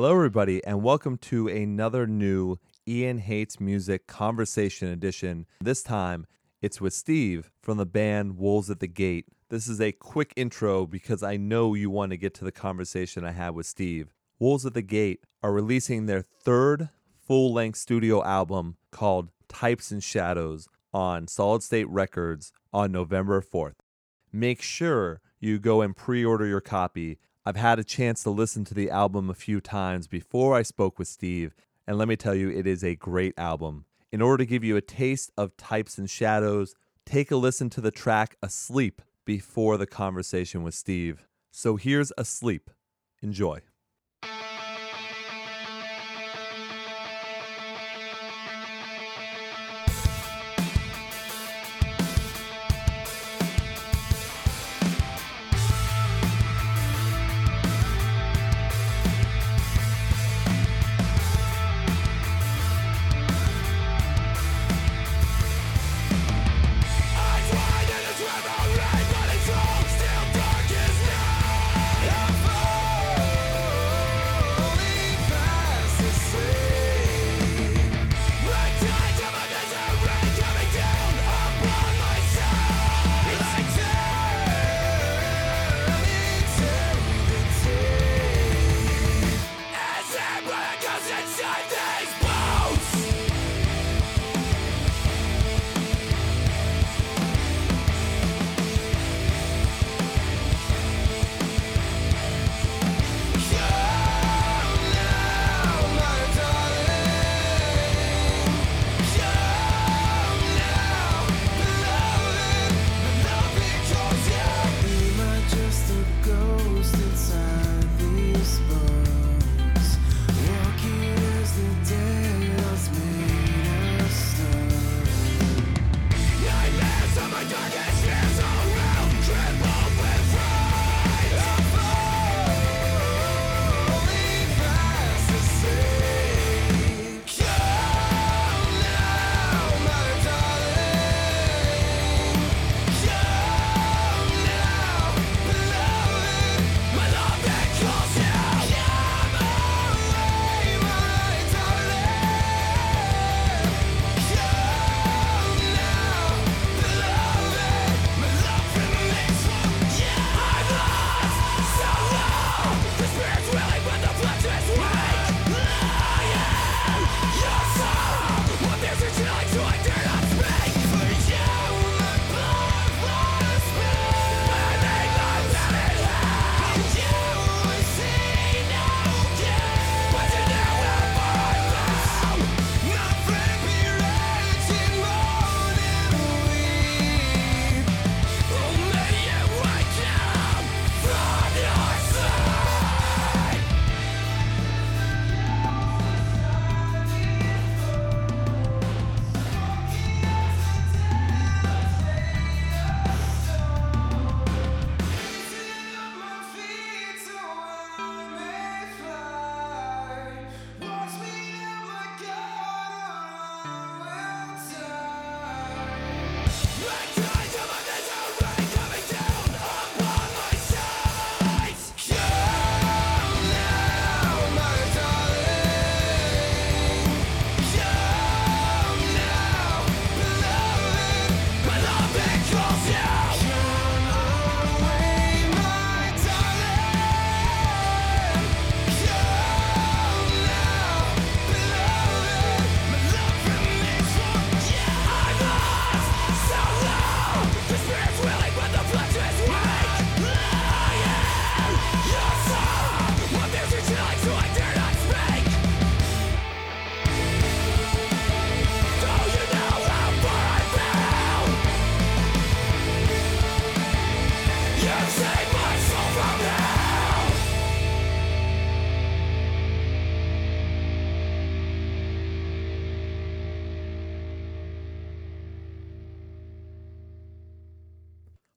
Hello, everybody, and welcome to another new Ian Hates Music Conversation Edition. This time, it's with Steve from the band Wolves at the Gate. This is a quick intro because I know you want to get to the conversation I had with Steve. Wolves at the Gate are releasing their third full length studio album called Types and Shadows on Solid State Records on November 4th. Make sure you go and pre order your copy. I've had a chance to listen to the album a few times before I spoke with Steve, and let me tell you, it is a great album. In order to give you a taste of Types and Shadows, take a listen to the track Asleep before the conversation with Steve. So here's Asleep. Enjoy.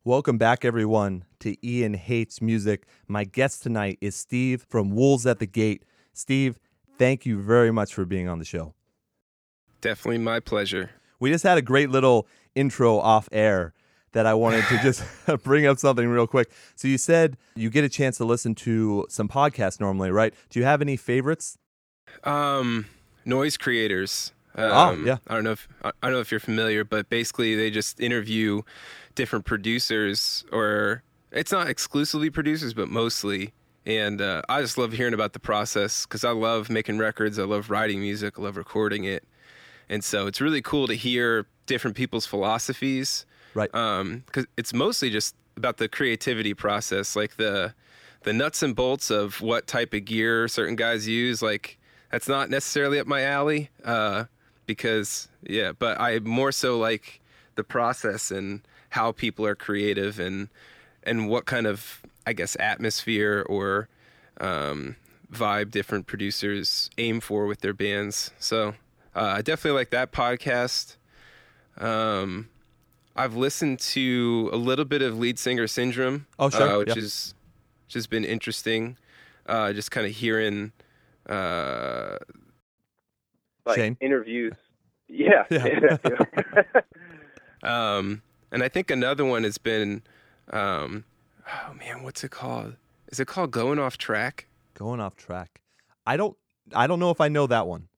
Welcome back, everyone, to Ian Hates Music. My guest tonight is Steve from Wolves at the Gate. Steve, thank you very much for being on the show. Definitely my pleasure. We just had a great little intro off air that I wanted to just bring up something real quick. So you said you get a chance to listen to some podcasts normally, right? Do you have any favorites? Um, noise creators. Um, oh yeah. I don't know if I don't know if you're familiar, but basically they just interview different producers, or it's not exclusively producers, but mostly. And uh, I just love hearing about the process because I love making records. I love writing music. I love recording it. And so it's really cool to hear different people's philosophies. Right. Because it's mostly just about the creativity process, like the the nuts and bolts of what type of gear certain guys use. Like that's not necessarily up my alley. Uh, because yeah, but I more so like the process and how people are creative and and what kind of I guess atmosphere or um, vibe different producers aim for with their bands. So uh, I definitely like that podcast. Um, I've listened to a little bit of Lead Singer Syndrome. Oh, sure. Uh, which yep. is which has been interesting. Uh, just kind of hearing uh, like Shane? interviews. Yeah. Yeah. um, and I think another one has been, um, oh man, what's it called? Is it called Going Off Track? Going off track. I don't. I don't know if I know that one.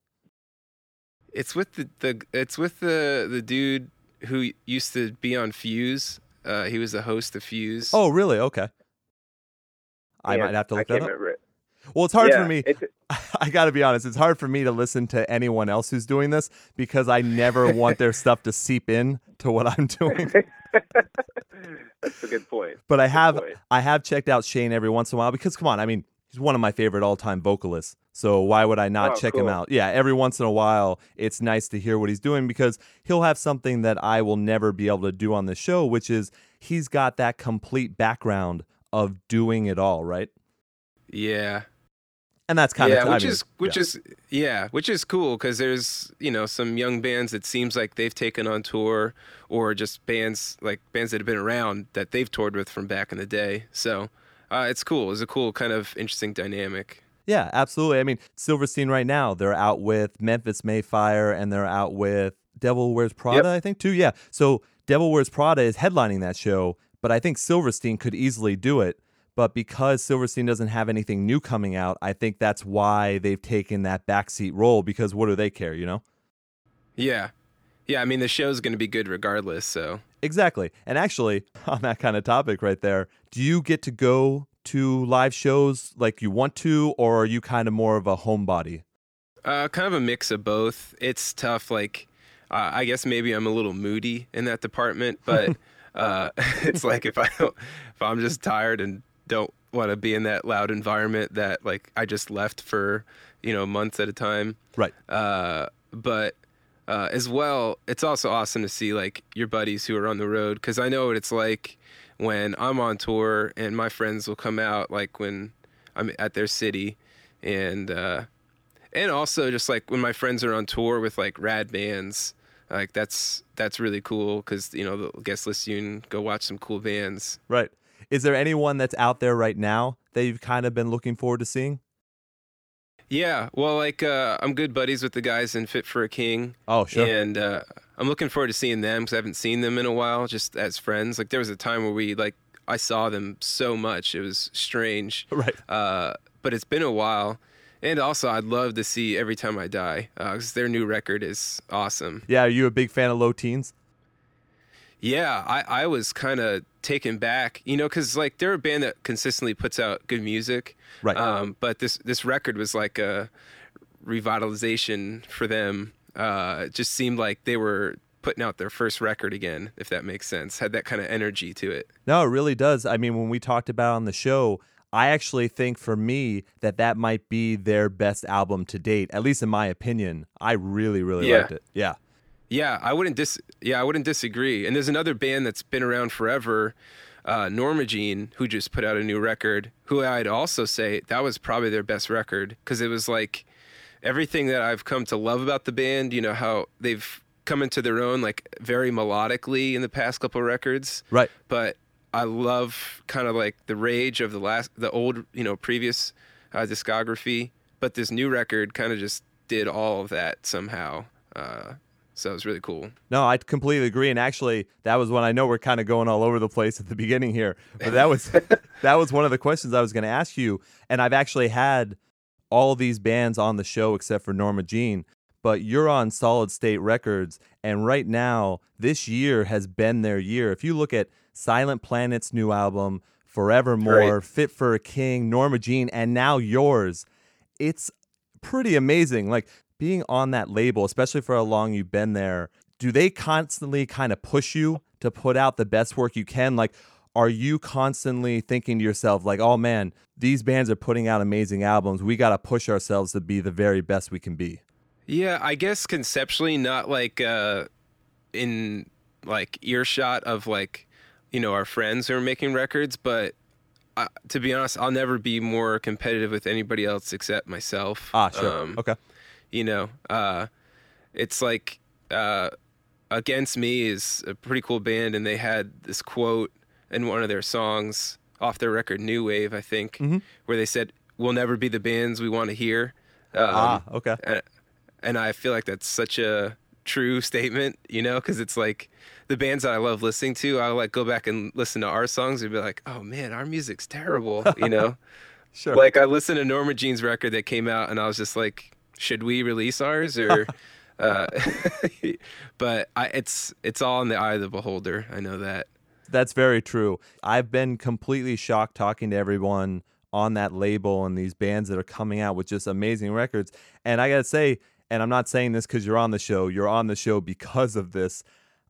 It's with the, the it's with the the dude who used to be on Fuse. Uh, he was the host of Fuse. Oh, really? Okay. I Yeah, might have to I look can't that up. remember it. Well, it's hard yeah, for me. I got to be honest. It's hard for me to listen to anyone else who's doing this because I never want their stuff to seep in to what I'm doing. that's a good point. But I have point. I have checked out Shane every once in a while because come on, I mean, he's one of my favorite all-time vocalists. So why would I not Oh, check him out? Yeah, every once in a while it's nice to hear what he's doing because he'll have something that I will never be able to do on the show, which is he's got that complete background of doing it all, right? yeah, And that's kind yeah, of yeah, which I mean, is which yeah. is yeah, which is cool because there's you know some young bands that seems like they've taken on tour, or just bands like bands that have been around that they've toured with from back in the day. So uh, it's cool. It's a cool kind of interesting dynamic. Yeah, absolutely. I mean, Silverstein right now, they're out with Memphis May Fire and they're out with Devil Wears Prada, I think, too. Yeah. So Devil Wears Prada is headlining that show, but I think Silverstein could easily do it. But because Silverstein doesn't have anything new coming out, I think that's why they've taken that backseat role because what do they care, you know? Yeah, yeah. I mean the show's going to be good regardless. So Exactly. And actually, on that kind of topic right there, do you get to go to live shows like you want to, or are you kind of more of a homebody? Uh, kind of a mix of both. It's tough. Like, uh, I guess maybe I'm a little moody in that department, but uh, it's like if I don't, if I'm just tired and don't want to be in that loud environment that like I just left for you know months at a time. Right. Uh, but uh, as well, it's also awesome to see like your buddies who are on the road because I know what it's like when I'm on tour and my friends will come out like when I'm at their city and uh, and also just like when my friends are on tour with like rad bands like that's that's really cool because you know they'll guest list you and go watch some cool bands Right. Is there anyone that's out there right now that you've kind of been looking forward to seeing? yeah well like uh, i'm good buddies with the guys in fit for a king Oh, sure. and uh, i'm looking forward to seeing them because i haven't seen them in a while just as friends like there was a time where we like i saw them so much it was strange Right. uh, but it's been a while and also i'd love to see every time i die because their new record is awesome Yeah. Are you a big fan of low teens? Yeah, I, I was kind of taken back, you know, because like they're a band that consistently puts out good music, Right. Um, but this this record was like a revitalization for them. Uh, it just seemed like they were putting out their first record again, if that makes sense. Had that kind of energy to it. No, it really does. I mean, when we talked about it on the show, I actually think for me that that might be their best album to date, at least in my opinion. I really, really Yeah. liked it. Yeah. Yeah, I wouldn't dis. Yeah, I wouldn't disagree. And there's another band that's been around forever, uh, Norma Jean, who just put out a new record. Who I'd also say that was probably their best record because it was like everything that I've come to love about the band. You know how they've come into their own, like very melodically in the past couple of records. Right. But I love kind of like the rage of the last, the old, you know, previous uh, discography. But this new record kind of just did all of that somehow. Uh, So it was really cool. No, I completely agree. And actually, that was when I know we're kind of going all over the place at the beginning here, but that was that was one of the questions I was going to ask you. And I've actually had all these bands on the show except for Norma Jean, but you're on Solid State Records, and right now this year has been their year. If you look at Silent Planet's new album, Forevermore, Right. Fit for a King, Norma Jean, and now yours, it's pretty amazing. Like being on that label, especially for how long you've been there, do they constantly kind of push you to put out the best work you can? Like, are you constantly thinking to yourself, like, oh man, these bands are putting out amazing albums. We got to push ourselves to be the very best we can be? Yeah, I guess conceptually not like uh in like earshot of like you know our friends who are making records, but uh, to be honest, I'll never be more competitive with anybody else except myself. Ah, sure. Um, okay. You know uh it's like uh against me is a pretty cool band and they had this quote in one of their songs off their record new wave i think Mhm. where they said we'll never be the bands we want to hear um, ah, okay. and, and i feel like that's such a true statement you know because it's like the bands that i love listening to i'll like go back and listen to our songs and be like oh man our music's terrible you know Sure. like I listened to Norma Jean's record that came out, and I was just like, should we release ours or? uh, but I, it's it's all in the eye of the beholder. I know that. That's very true. I've been completely shocked talking to everyone on that label and these bands that are coming out with just amazing records. And I got to say, and I'm not saying this because you're on the show, you're on the show because of this.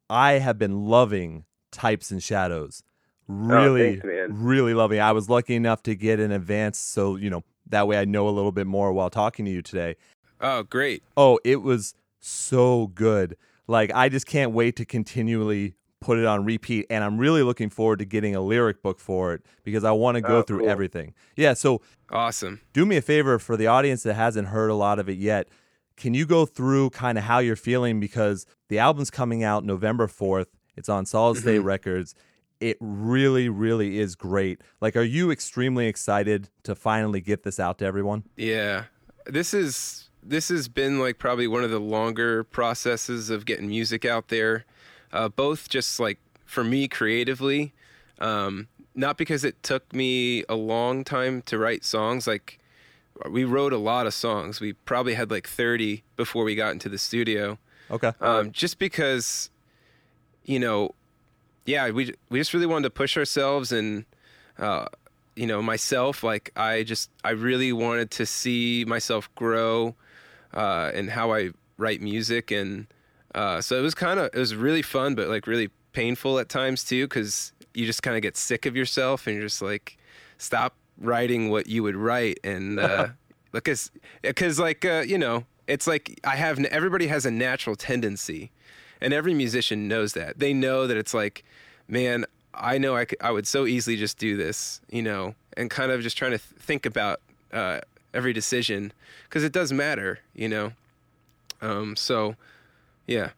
I have been loving Types and Shadows. Really, Oh, thanks, really loving. it. I was lucky enough to get in advance, so you know that way I know a little bit more while talking to you today. Oh, great! Oh, it was so good. Like I just can't wait to continually put it on repeat and I'm really looking forward to getting a lyric book for it because I want to go Oh, through cool. everything. Yeah, so Awesome. do me a favor for the audience that hasn't heard a lot of it yet. Can you go through kind of how you're feeling because the album's coming out November 4th. It's on Solid State mm-hmm. Records. It really really is great. Like are you extremely excited to finally get this out to everyone? Yeah, this is this has been like probably one of the longer processes of getting music out there. Uh, both just like for me creatively, um, not because it took me a long time to write songs. Like we wrote a lot of songs. We probably had like thirty before we got into the studio. Okay. um, just because you know yeah we we just really wanted to push ourselves and uh, you know myself like i just i really wanted to see myself grow uh, and how i write music. And uh, so it was kind of it was really fun but like really painful at times too because you just kind of get sick of yourself and you're just like stop writing what you would write. And uh because because like uh, you know it's like i have everybody has a natural tendency and every musician knows that. They know that it's like man i know i, could, I would so easily just do this you know and kind of just trying to th- think about uh, every decision because it does matter you know um so yeah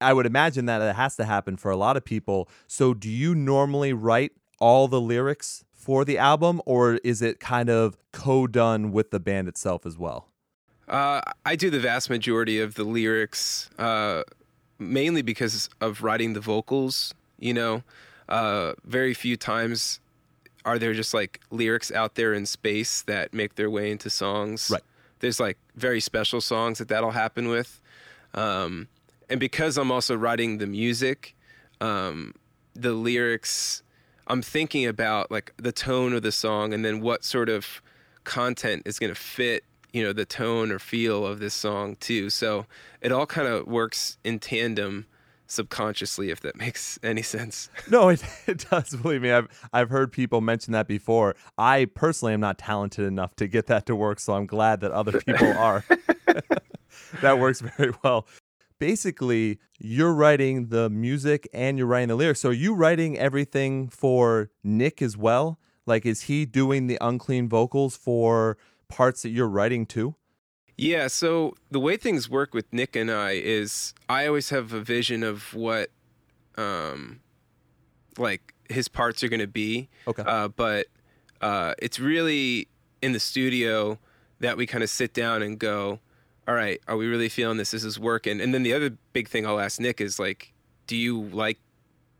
I would imagine that it has to happen for a lot of people. So, do you normally write all the lyrics for the album, or is it kind of co done with the band itself as well? Uh, I do the vast majority of the lyrics, uh, mainly because of writing the vocals. You know, uh, very few times are there just like lyrics out there in space that make their way into songs. Right. There's like very special songs that that'll happen with, um, and because I'm also writing the music, um, the lyrics. I'm thinking about like the tone of the song and then what sort of content is going to fit you know the tone or feel of this song too so it all kind of works in tandem subconsciously if that makes any sense No, it, it does. Believe me, I've I've heard people mention that before. I personally am not talented enough to get that to work, so I'm glad that other people are. that works very well. Basically, you're writing the music and you're writing the lyrics. So, are you writing everything for Nick as well? Like, is he doing the unclean vocals for parts that you're writing too? Yeah so the way things work with nick and i is i always have a vision of what um like his parts are going to be Okay. uh, but uh, it's really in the studio that we kind of sit down and go, all right, are we really feeling this? This is working. And then the other big thing I'll ask Nick is like, do you like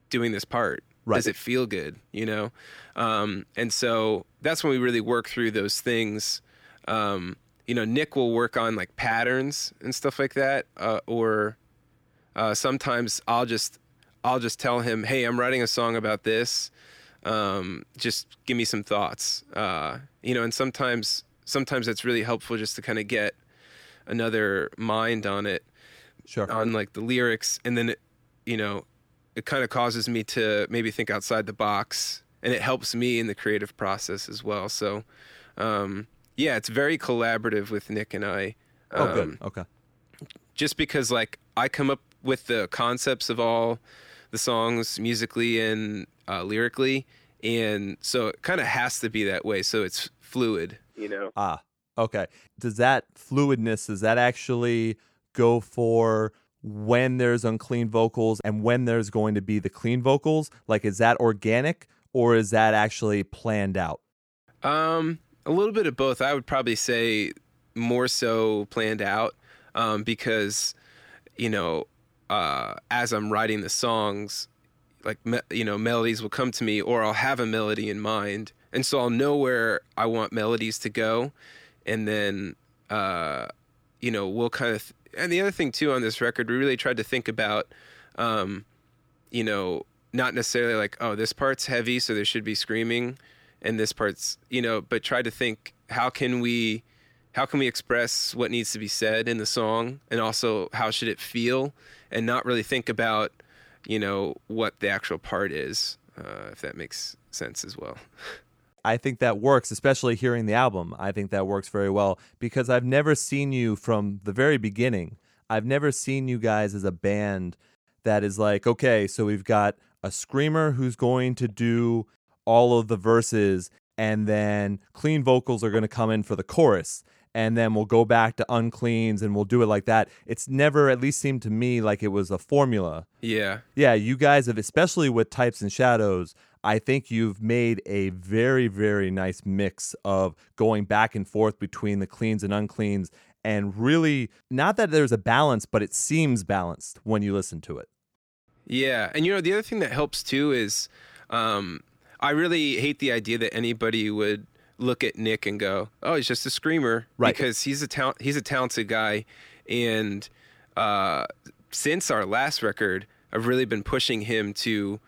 doing this part? Right. Does it feel good? You know? Um, and so that's when we really work through those things. Um, you know, Nick will work on like patterns and stuff like that. Uh, or uh, sometimes I'll just I'll just tell him, hey, I'm writing a song about this. Um, just give me some thoughts. Uh, you know, and sometimes sometimes it's really helpful just to kind of get another mind on it Sure. on like the lyrics and then it you know it kind of causes me to maybe think outside the box and it helps me in the creative process as well so um yeah it's very collaborative with nick and i oh, um, good. Okay. just because like i come up with the concepts of all the songs musically and uh, lyrically and so it kind of has to be that way so it's fluid You know. Ah, okay. Does that fluidness, does that actually go for when there's unclean vocals and when there's going to be the clean vocals? Like, is that organic or is that actually planned out? Um, a little bit of both. I would probably say more so planned out, um, because you know, uh, as I'm writing the songs, like me- you know, melodies will come to me, or I'll have a melody in mind, and so I'll know where I want melodies to go, and then uh, you know, we'll kind of. and the other thing too on this record, we really tried to think about, um, you know, not necessarily like, oh, this part's heavy, so there should be screaming and this part's you know but try to think how can we how can we express what needs to be said in the song and also how should it feel and not really think about you know what the actual part is uh, if that makes sense as well I think that works, especially hearing the album. I think that works very well because I've never seen you from the very beginning. I've never seen you guys as a band that is like, okay, so we've got a screamer who's going to do all of the verses, and then clean vocals are going to come in for the chorus. And then we'll go back to uncleans and we'll do it like that. It's never, at least seemed to me, like it was a formula. yeah Yeah, you guys have, especially with types and shadows, I think you've made a very, very nice mix of going back and forth between the cleans and uncleans. And really, not that there's a balance, but it seems balanced when you listen to it. Yeah, and you know the other thing that helps too is, um, I really hate the idea that anybody would look at Nick and go, "Oh, he's just a screamer," Right. because he's a talent. He's a talented guy, and uh, since our last record, I've really been pushing him to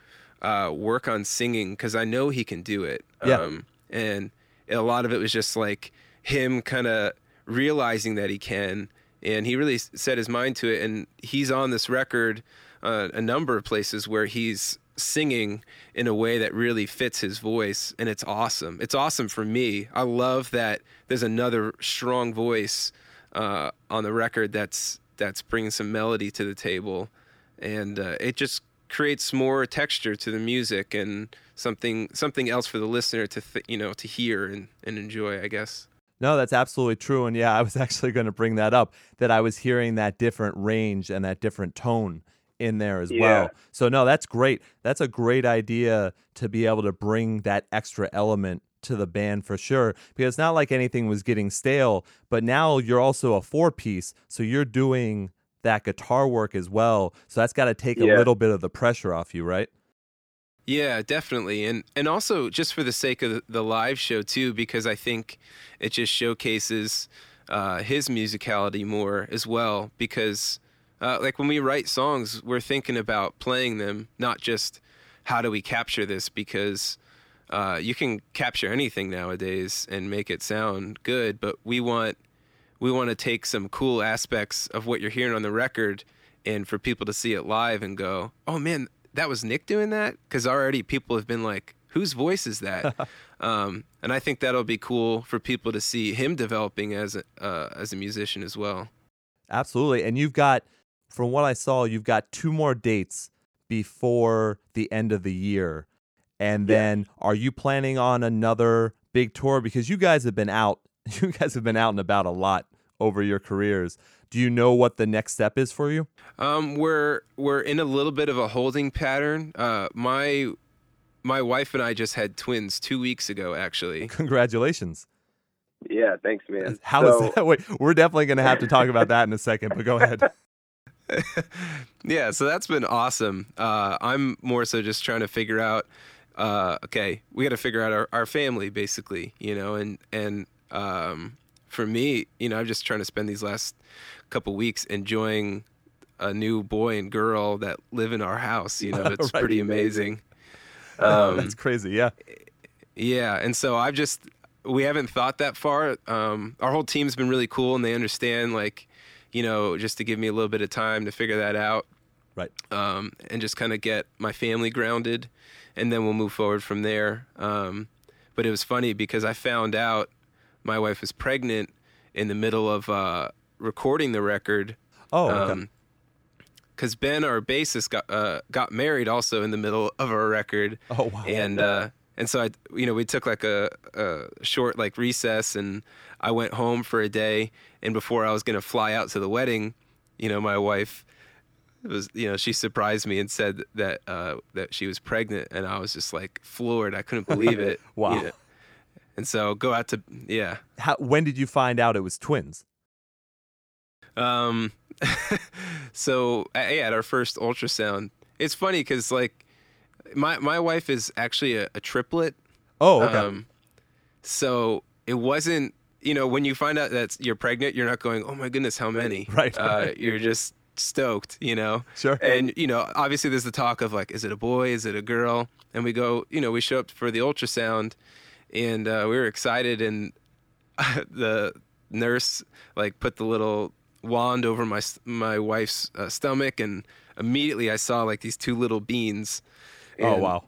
uh, work on singing because I know he can do it. Yeah. Um, and a lot of it was just like him kind of realizing that he can, and he really set his mind to it. And he's on this record uh, a number of places where he's singing in a way that really fits his voice, and it's awesome. It's awesome for me. I love that there's another strong voice uh, on the record that's that's bringing some melody to the table, and uh, it just creates more texture to the music and something something else for the listener to th- you know to hear and, and enjoy. I guess. No, that's absolutely true. And yeah, I was actually going to bring that up that I was hearing that different range and that different tone in there as Yeah. well. So, no, that's great. That's a great idea to be able to bring that extra element to the band for sure. Because it's not like anything was getting stale, but now you're also a four piece. So you're doing that guitar work as well. So that's got to take a little bit of the pressure off you, right? Yeah, definitely, and and also just for the sake of the- the live show too, because I think it just showcases uh, his musicality more as well. Because uh, like when we write songs, we're thinking about playing them, not just how do we capture this. Because uh, you can capture anything nowadays and make it sound good, but we want we want to take some cool aspects of what you're hearing on the record and for people to see it live and go, "Oh man, that was Nick doing that?" Cuz already people have been like, "Whose voice is that?" um, and I think that'll be cool for people to see him developing as a uh, as a musician as well. Absolutely. And you've got, from what I saw, you've got two more dates before the end of the year. And Yeah. then are you planning on another big tour? Because you guys have been out, you guys have been out and about a lot over your careers. Do you know what the next step is for you? Um, we're we're in a little bit of a holding pattern. Uh, my my wife and I just had twins two weeks ago, actually. Congratulations. Yeah, thanks, man. How is so, that? Wait, we're definitely going to have to talk about that in a second, but go ahead. yeah, so that's been awesome. Uh, I'm more so just trying to figure out. Uh, okay, we got to figure out our, our family, basically, you know, and and um, for me, you know, I'm just trying to spend these last couple weeks enjoying a new boy and girl that live in our house. You know, it's Right. pretty amazing. Oh, Um, That's crazy. Yeah. Yeah, and so I've just we haven't thought that far. Um, our whole team's been really cool, and they understand like, you know, just to give me a little bit of time to figure that out, Right. um, and just kind of get my family grounded, and then we'll move forward from there. Um, but it was funny because I found out my wife was pregnant in the middle of uh, recording the record. Oh, okay. because Ben, our bassist, got uh, got married also in the middle of our record. Oh, wow. And uh, and so I, you know, we took like a, a short like recess, and I went home for a day. And before I was gonna fly out to the wedding, you know, my wife was, you know, she surprised me and said that uh, that she was pregnant, and I was just like floored. I couldn't believe it. Wow. you know. And so go out to yeah. How, when did you find out it was twins? Um, so yeah, at our first ultrasound, it's funny because like my my wife is actually a, a triplet. Oh, okay. Um, so it wasn't you know when you find out that you're pregnant, you're not going, oh my goodness, how many? Right. Uh, you're just stoked, you know. sure. And you know, obviously, there's the talk of like, is it a boy? Is it a girl? And we go, you know, we show up for the ultrasound, and uh, we were excited, and the nurse like put the little wand over my my wife's uh, stomach, and immediately I saw like these two little beans. oh, wow.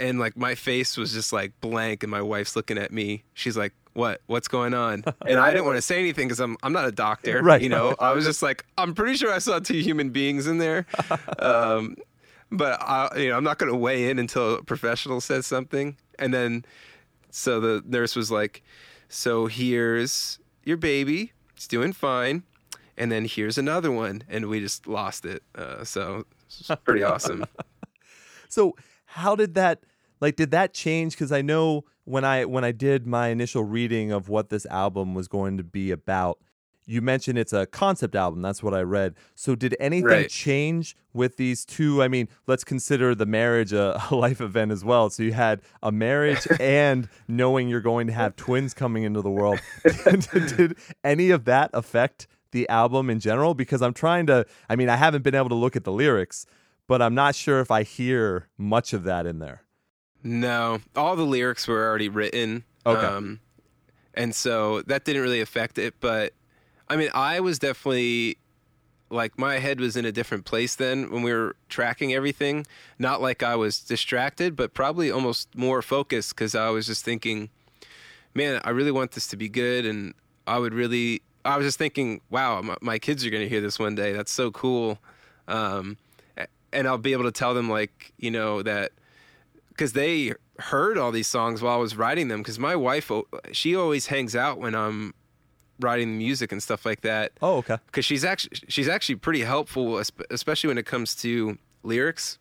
And like my face was just like blank, and my wife's looking at me. She's like, "What? What's going on?" And I didn't want to say anything because I'm I'm not a doctor, Right. You know, I was just like, I'm pretty sure I saw two human beings in there. Um, but I, you know, I'm not going to weigh in until a professional says something. And then, so the nurse was like, "So here's your baby. It's doing fine." And then here's another one, and we just lost it. Uh, so it's pretty awesome. So how did that like did that change cuz I know when I when I did my initial reading of what this album was going to be about you mentioned it's a concept album that's what I read. So did anything Right. change with these two? I mean, let's consider the marriage a, a life event as well. So you had a marriage and knowing you're going to have twins coming into the world. did, did any of that affect the album in general because I'm trying to I mean, I haven't been able to look at the lyrics, but I'm not sure if I hear much of that in there. No, all the lyrics were already written. Okay. Um, and so that didn't really affect it. But I mean, I was definitely like my head was in a different place then when we were tracking everything. Not like I was distracted, but probably almost more focused because I was just thinking, man, I really want this to be good. And I would really, I was just thinking, wow, my, my kids are going to hear this one day. That's so cool. Um, and I'll be able to tell them, like, you know, that because they heard all these songs while I was writing them. Because my wife, she always hangs out when I'm writing the music and stuff like that. Oh, okay. Because she's actually she's actually pretty helpful, especially when it comes to lyrics.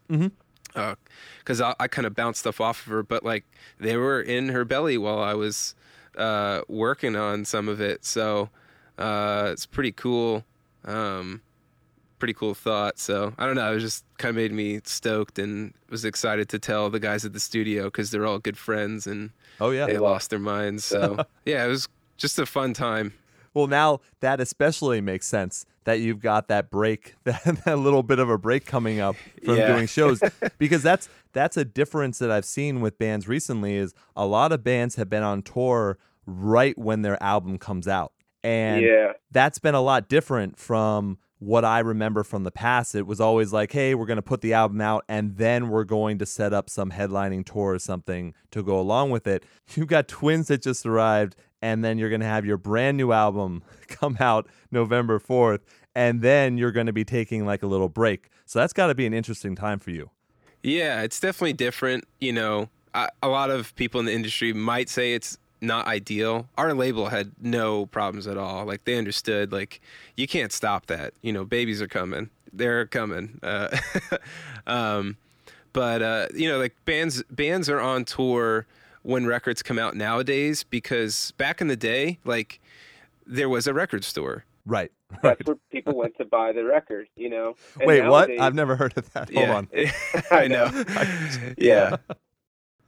Because I, I kind of bounce stuff off of her, but like they were in her belly while I was uh, working on some of it, so uh, it's pretty cool. Um, pretty cool thought. So I don't know. It was just kind of made me stoked and was excited to tell the guys at the studio because they're all good friends and Oh yeah. they lost their minds. So yeah, it was just a fun time. Well, now that especially makes sense that you've got that break, that, that little bit of a break coming up from Yeah. doing shows, because that's that's a difference that I've seen with bands recently. Is a lot of bands have been on tour right when their album comes out, and yeah, that's been a lot different from what I remember from the past. It was always like, hey, we're going to put the album out and then we're going to set up some headlining tour or something to go along with it. You've got twins that just arrived, and then you're going to have your brand new album come out November 4th, and then you're going to be taking like a little break. So that's got to be an interesting time for you. Yeah, it's definitely different. You know, I, a lot of people in the industry might say it's not ideal. Our label had no problems at all. Like they understood. Like you can't stop that. You know, babies are coming. They're coming. Uh, um, but uh, you know, like bands bands are on tour when records come out nowadays because back in the day, like there was a record store. Right. That's where people went to buy the record, you know. And Wait, what? I've never heard of that. Hold yeah. on. I know. Yeah. yeah.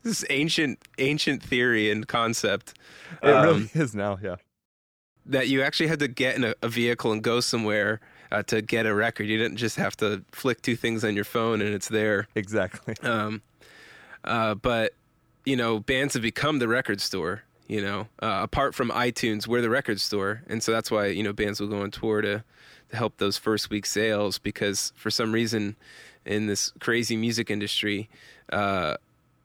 This ancient ancient theory and concept. It um, really is now. Yeah. that you actually had to get in a, a vehicle and go somewhere uh, to get a record. You didn't just have to flick two things on your phone and it's there. Exactly. Um, uh, but you know, bands have become the record store. You know, uh, apart from iTunes, we're the record store, and so that's why you know bands will go on tour to to help those first week sales because for some reason in this crazy music industry, uh,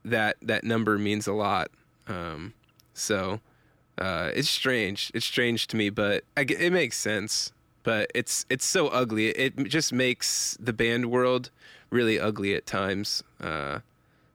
that that number means a lot. Um, so uh, it's strange. It's strange to me, but I g it makes sense. But it's it's so ugly. It just makes the band world really ugly at times. Uh,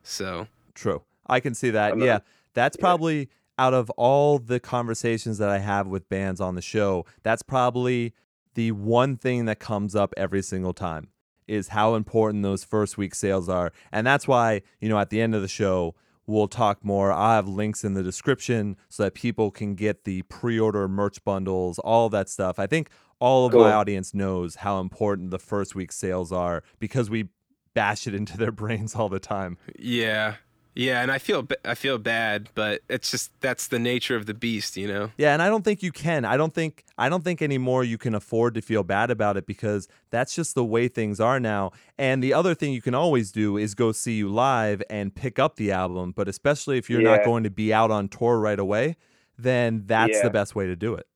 so True. I can see that. Yeah. That's probably out of all the conversations that I have with bands on the show, that's probably the one thing that comes up every single time is how important those first week sales are. And that's why, you know, at the end of the show, we'll talk more. I'll have links in the description so that people can get the pre order merch bundles, all that stuff. I think all of Cool. my audience knows how important the first week sales are because we bash it into their brains all the time. yeah, yeah, and I feel I feel bad, but it's just that's the nature of the beast, you know. Yeah, and I don't think you can. I don't think I don't think anymore you can afford to feel bad about it because that's just the way things are now. And the other thing you can always do is go see you live and pick up the album, but especially if you're not going to be out on tour right away, then that's Yeah. the best way to do it.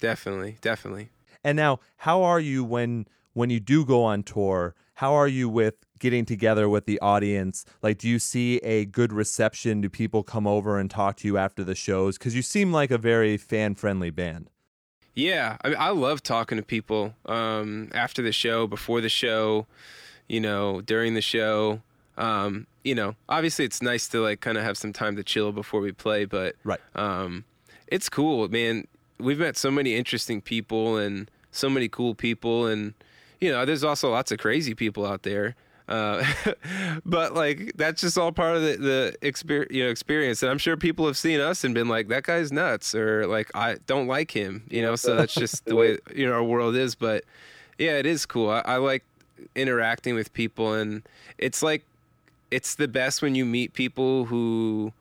Definitely, definitely. And now, how are you when when you do go on tour? How are you with getting together with the audience? Like, do you see a good reception? Do people come over and talk to you after the shows? Because you seem like a very fan friendly band. Yeah, I mean, I love talking to people um, after the show, before the show, you know, during the show. Um, you know, obviously it's nice to like kind of have some time to chill before we play, but Right. um, it's cool, man. We've met so many interesting people and so many cool people, and you know, there's also lots of crazy people out there. Uh, but like that's just all part of the the exper- you know experience, and I'm sure people have seen us and been like, "That guy's nuts," or like, "I don't like him," you know. So that's just the way you know our world is. But yeah, it is cool. I, I like interacting with people, and it's like it's the best when you meet people who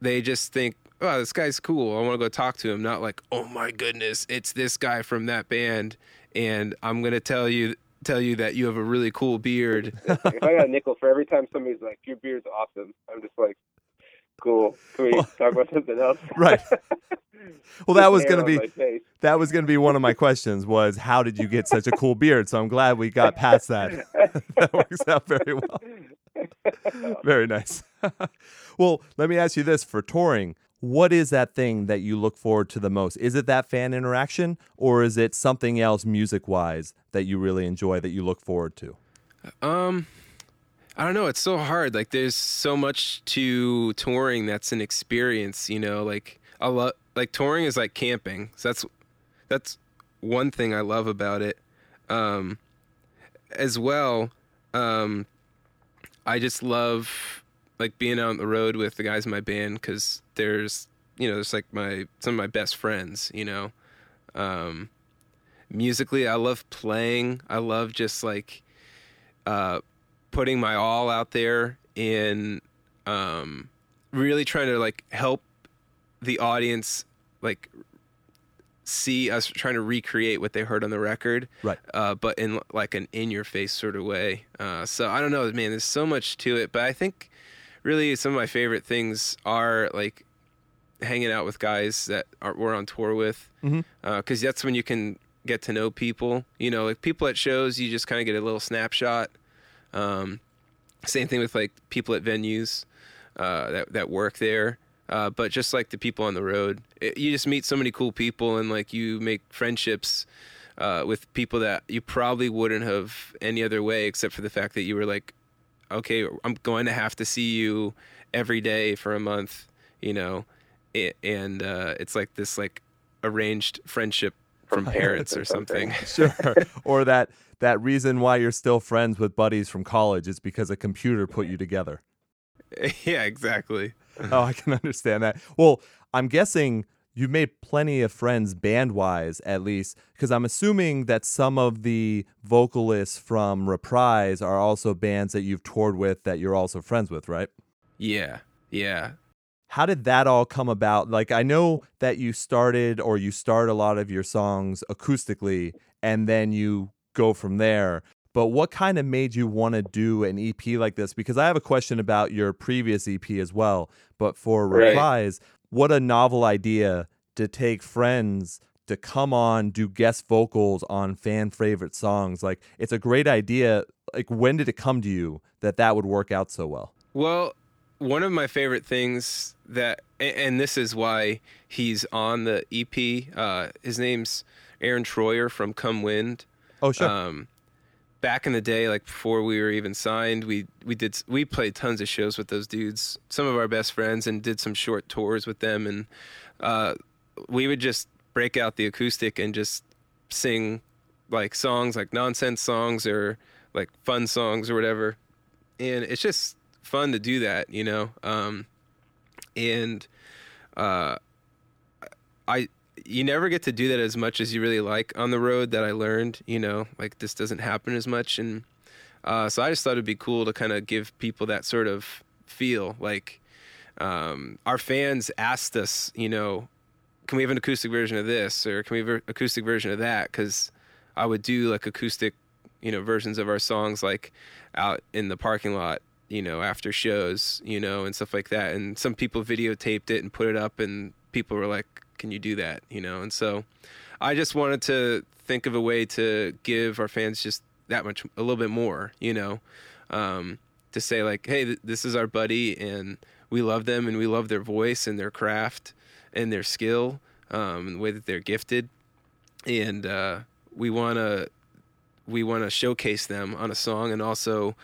they just think, oh, this guy's cool. I want to go talk to him. Not like, oh my goodness, it's this guy from that band, and I'm gonna tell you tell you that you have a really cool beard. if I got a nickel for every time somebody's like, "Your beard's awesome," I'm just like, "Cool." Can we talk about something else? Right. Well, that was going to be that was going to be one of my questions was how did you get such a cool beard? So I'm glad we got past that. that works out very well. Very nice. well, let me ask you this for touring. What is that thing that you look forward to the most? Is it that fan interaction or is it something else music wise that you really enjoy that you look forward to? Um, I don't know. It's so hard. Like, there's so much to touring that's an experience. You know, like I love like touring is like camping. So that's that's one thing I love about it. Um, as well, um, I just love like being out on the road with the guys in my band because there's you know there's like my some of my best friends. You know, um, musically, I love playing. I love just like uh, putting my all out there in um, really trying to like help the audience like see us trying to recreate what they heard on the record Right. uh, but in like an in your face sort of way uh, so i don't know man there's so much to it but i think really some of my favorite things are like hanging out with guys that are, we're on tour with. Because that's when you can get to know people. You know like people at shows you just kind of get a little snapshot. Um, same thing with like people at venues uh, that that work there. Uh, but just like the people on the road, it, you just meet so many cool people and like you make friendships uh, with people that you probably wouldn't have any other way, except for the fact that you were like, okay, I'm going to have to see you every day for a month, you know, and uh, it's like this like arranged friendship from parents or something. Sure. or that that reason why you're still friends with buddies from college is because a computer put you together. yeah, exactly. oh, I can understand that. Well, I'm guessing you've made plenty of friends band wise, at least, because I'm assuming that some of the vocalists from Reprise are also bands that you've toured with that you're also friends with, right? Yeah, yeah. How did that all come about? Like, I know that you started or you start a lot of your songs acoustically and then you go from there. But what kind of made you want to do an EP like this? Because I have a question about your previous EP as well. But for Right. What a novel idea to take friends to come on do guest vocals on fan favorite songs like it's a great idea like when did it come to you that that would work out so well Well, one of my favorite things that, and this is why he's on the EP. Uh, his name's Aaron Troyer from Come Wind. oh sure Um, back in the day, like before we were even signed, we we did we played tons of shows with those dudes. Some of our best friends, and did some short tours with them. And uh, we would just break out the acoustic and just sing like songs, like nonsense songs or like fun songs or whatever. And it's just fun to do that, you know. Um, and uh, I you never get to do that as much as you really like on the road that I learned, you know, like this doesn't happen as much and uh, so I just thought it'd be cool to kind of give people that sort of feel like um, our fans asked us, you know, can we have an acoustic version of this or can we have an acoustic version of that cuz I would do like acoustic, you know, versions of our songs like out in the parking lot you know, after shows, you know, and stuff like that. And some people videotaped it and put it up, and people were like, "Can you do that?" You know. And so, I just wanted to think of a way to give our fans just that much, a little bit more, you know, um, to say like, "Hey, th- this is our buddy, and we love them, and we love their voice and their craft and their skill, um, and the way that they're gifted, and uh, we want to." We want to showcase them on a song, and also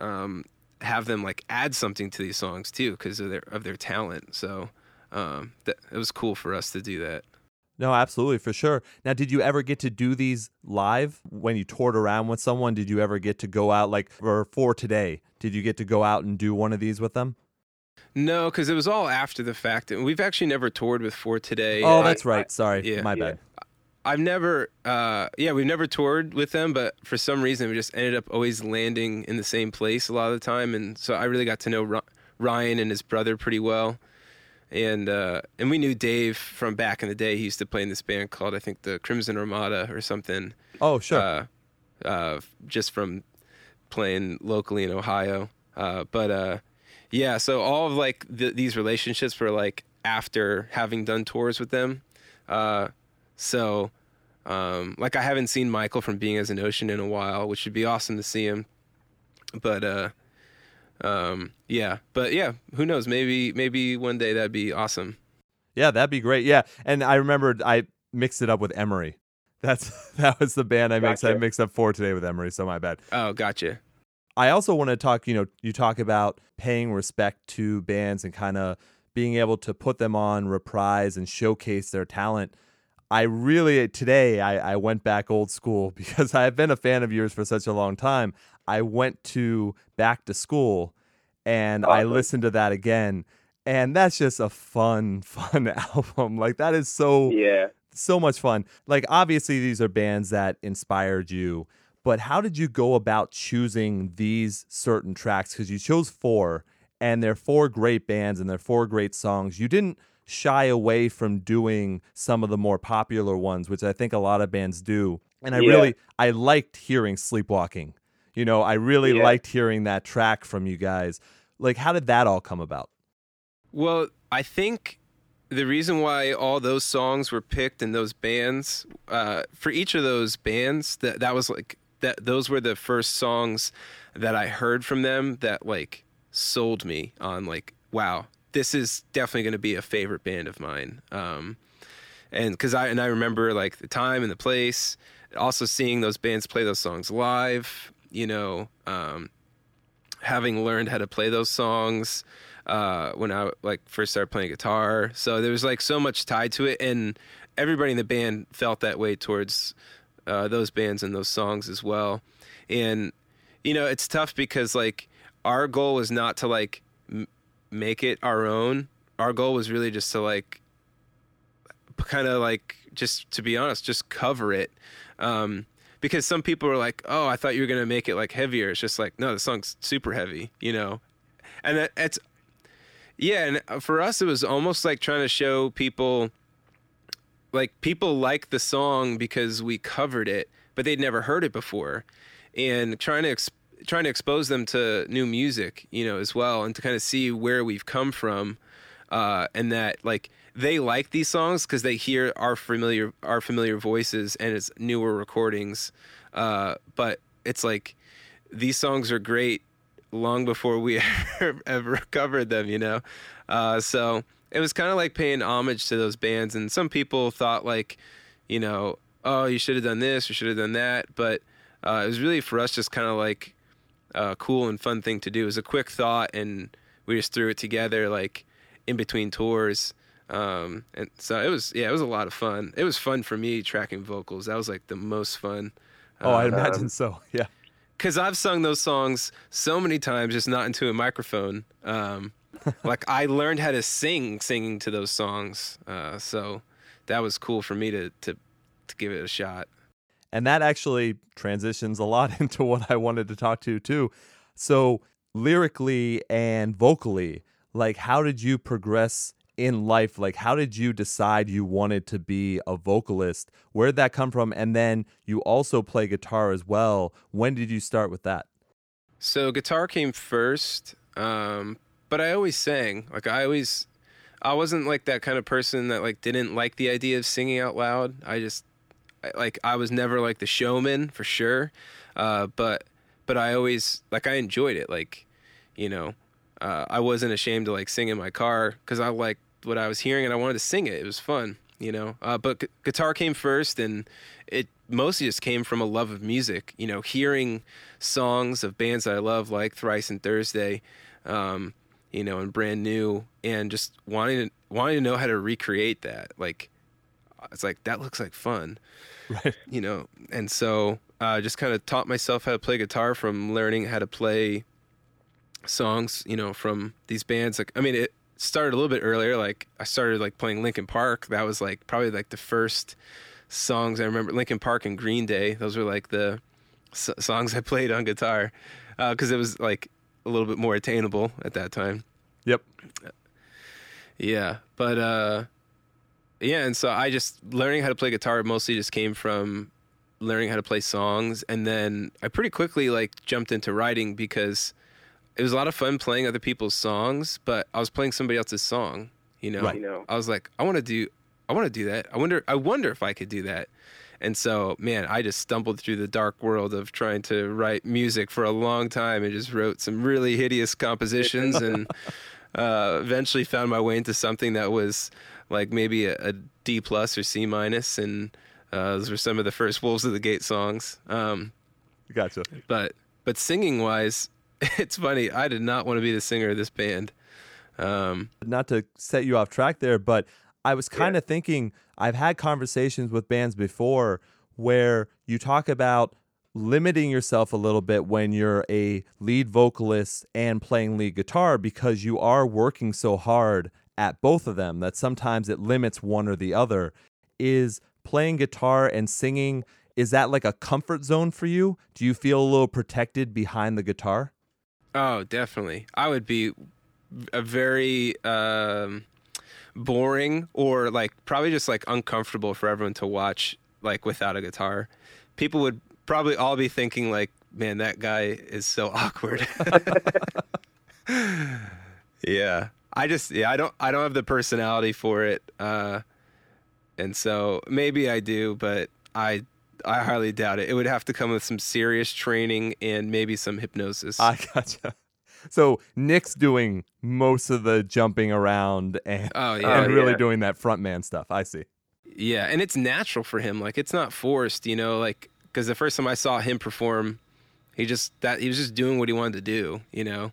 um, have them like add something to these songs too because of their of their talent. So um, that it was cool for us to do that. No, absolutely, for sure. Now, did you ever get to do these live when you toured around with someone? Did you ever get to go out, like, for, for today? Did you get to go out and do one of these with them? No, because it was all after the fact, and we've actually never toured with For Today. Oh, I- that's right. Sorry, yeah, my yeah. bad. I've never, uh, yeah, we've never toured with them, but for some reason we just ended up always landing in the same place a lot of the time, and so I really got to know Ry- Ryan and his brother pretty well, and uh, and we knew Dave from back in the day. He used to play in this band called I think the Crimson Armada or something. Oh, sure. uh, uh, just from playing locally in Ohio. Uh, but uh, yeah, so all of like th- these relationships were like after having done tours with them. Uh, so um, like I haven't seen Michael from Being as an Ocean in a while, which would be awesome to see him. But uh, um, yeah, but yeah, who knows? Maybe maybe one day that'd be awesome. yeah, that'd be great. Yeah, and I remembered I mixed it up with Emery. That's that was the band I mixed. I mixed up for today with Emery, so my bad. Oh, gotcha. I also want to talk, you know, you talk about paying respect to bands and kind of being able to put them on reprise and showcase their talent. I really, today, I, I went back old school because I've been a fan of yours for such a long time. I went to Back to School and I listened to that again. And that's just a fun, fun album. Like, that is so Yeah. so much fun. Like obviously these are bands that inspired you, but how did you go about choosing these certain tracks cuz you chose 4 and they're four great bands and they're four great songs. You didn't shy away from doing some of the more popular ones, which I think a lot of bands do. And I Yeah. really I liked hearing Sleepwalking. You know, I really Yeah. liked hearing that track from you guys. Like how did that all come about? Well, I think the reason why all those songs were picked and those bands, uh, for each of those bands, that that was like that. Those were the first songs that I heard from them that like sold me on like, wow, this is definitely going to be a favorite band of mine. Um, and because I and I remember like the time and the place, also seeing those bands play those songs live. You know, um, having learned how to play those songs uh, when I like first started playing guitar. So there was like so much tied to it, and everybody in the band felt that way towards uh, those bands and those songs as well. And you know, it's tough because like our goal was not to like m- make it our own. Our goal was really just to like kind of like just to be honest, just cover it. Um, because some people are like, "Oh, I thought you were gonna make it like heavier." It's just like, no, the song's super heavy, you know. And that, it's yeah, and for us, it was almost like trying to show people, like people like the song because we covered it, but they'd never heard it before, and trying to trying to expose them to new music, you know, as well, and to kind of see where we've come from, uh, and that like they like these songs because they hear our familiar our familiar voices and it's newer recordings, uh, but it's like these songs are great long before we ever, ever covered them, you know. Uh, so it was kind of like paying homage to those bands, and some people thought like, you know, oh, you should have done this, you should have done that, but uh, it was really for us just kind of like a cool and fun thing to do. It was a quick thought, and we just threw it together like in between tours. Um, and so it was, yeah, it was a lot of fun. It was fun for me tracking vocals. That was like the most fun. Oh, I Uh, imagine so. Yeah. because I've sung those songs so many times, just not into a microphone. Um, like I learned how to sing singing to those songs, uh, so that was cool for me to to to give it a shot. And that actually transitions a lot into what I wanted to talk to you too. So, lyrically and vocally, like how did you progress in life? Like how did you decide you wanted to be a vocalist? Where did that come from? And then you also play guitar as well. When did you start with that? So guitar came first, um, but I always sang. Like I always, I wasn't like that kind of person that like didn't like the idea of singing out loud. I just like I was never like the showman for sure, uh, but but I always like I enjoyed it. Like you know, uh, I wasn't ashamed to like sing in my car because I liked what I was hearing and I wanted to sing it. It was fun, you know. Uh, but gu- guitar came first, and it mostly just came from a love of music. You know, hearing songs of bands that I love, like Thrice and Thursday, um, you know, and Brand New, and just wanting to wanting to know how to recreate that. Like, it's like that looks like fun Right. you know and so i uh, just kind of taught myself how to play guitar from learning how to play songs you know from these bands like i mean it started a little bit earlier like i started like playing linkin park. That was like probably like the first songs i remember linkin park and green day. Those were like the s- songs i played on guitar because it was like a little bit more attainable at that time. Yep. yeah, but uh, yeah, and so I just learning how to play guitar mostly just came from learning how to play songs, and then I pretty quickly like jumped into writing because it was a lot of fun playing other people's songs, but I was playing somebody else's song. You know, Right. You know. I was like, I want to do, I want to do that. I wonder, I wonder if I could do that. And so, man, I just stumbled through the dark world of trying to write music for a long time and just wrote some really hideous compositions and uh, eventually found my way into something that was like maybe a, a D plus or C minus, and uh, those were some of the first Wolves at the Gate songs. Um, Gotcha. but but singing wise, it's funny. I did not want to be the singer of this band. Um, not to set you off track there, but I was kind of thinking I've had conversations with bands before where you talk about limiting yourself a little bit when you're a lead vocalist and playing lead guitar because you are working so hard at both of them that sometimes it limits one or the other. Is playing guitar and singing is that like a comfort zone for you? Do you feel a little protected behind the guitar? Oh, definitely. I would be a very um, boring or like probably just like uncomfortable for everyone to watch like without a guitar. People would probably all be thinking like, man, that guy is so awkward. yeah. I just yeah, I don't I don't have the personality for it. Uh and so maybe I do, but I I highly doubt it. It would have to come with some serious training and maybe some hypnosis. I gotcha. So Nick's doing most of the jumping around and, Oh, yeah. and really yeah. doing that frontman stuff. I see. Yeah, and it's natural for him. Like it's not forced, you know. Like because the first time I saw him perform, he just that he was just doing what he wanted to do, you know.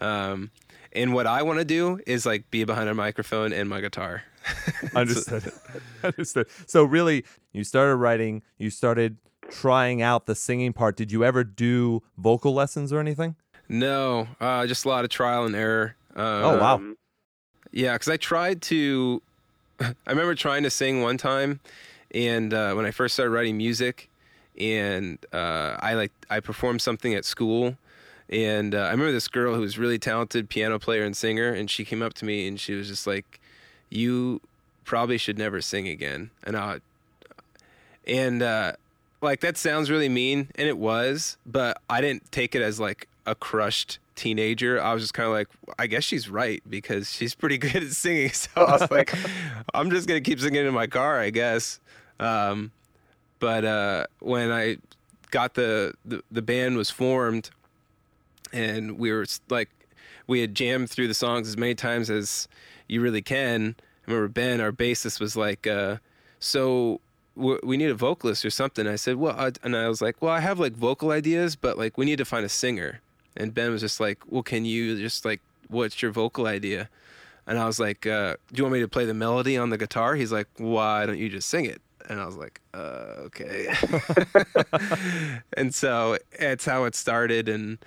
Um, and what I want to do is like be behind a microphone and my guitar. Understood. Understood. So really, you started writing. You started trying out the singing part. Did you ever do vocal lessons or anything? No, uh, just a lot of trial and error. Oh, wow. Um, Yeah, because I tried to. I remember trying to sing one time, and uh, when I first started writing music, and uh, I like I performed something at school, and uh, I remember this girl who was really talented piano player and singer, and she came up to me and she was just like, "You probably should never sing again," and I, and uh, like that sounds really mean, and it was, but I didn't take it as like a crushed teenager. I was just kind of like, I guess she's right because she's pretty good at singing. So I was like, I'm just gonna keep singing in my car, I guess. Um, but uh, when I got the, the the band was formed, and we were like, we had jammed through the songs as many times as you really can. I remember Ben, our bassist, was like, uh, "So we need a vocalist or something." I said, "Well," I, and I was like, "Well, I have like vocal ideas, but like we need to find a singer." And Ben was just like, "Well, can you just like, what's your vocal idea?" And I was like, uh, "Do you want me to play the melody on the guitar?" He's like, "Why don't you just sing it?" And I was like, uh, "Okay." and so it's how it started, and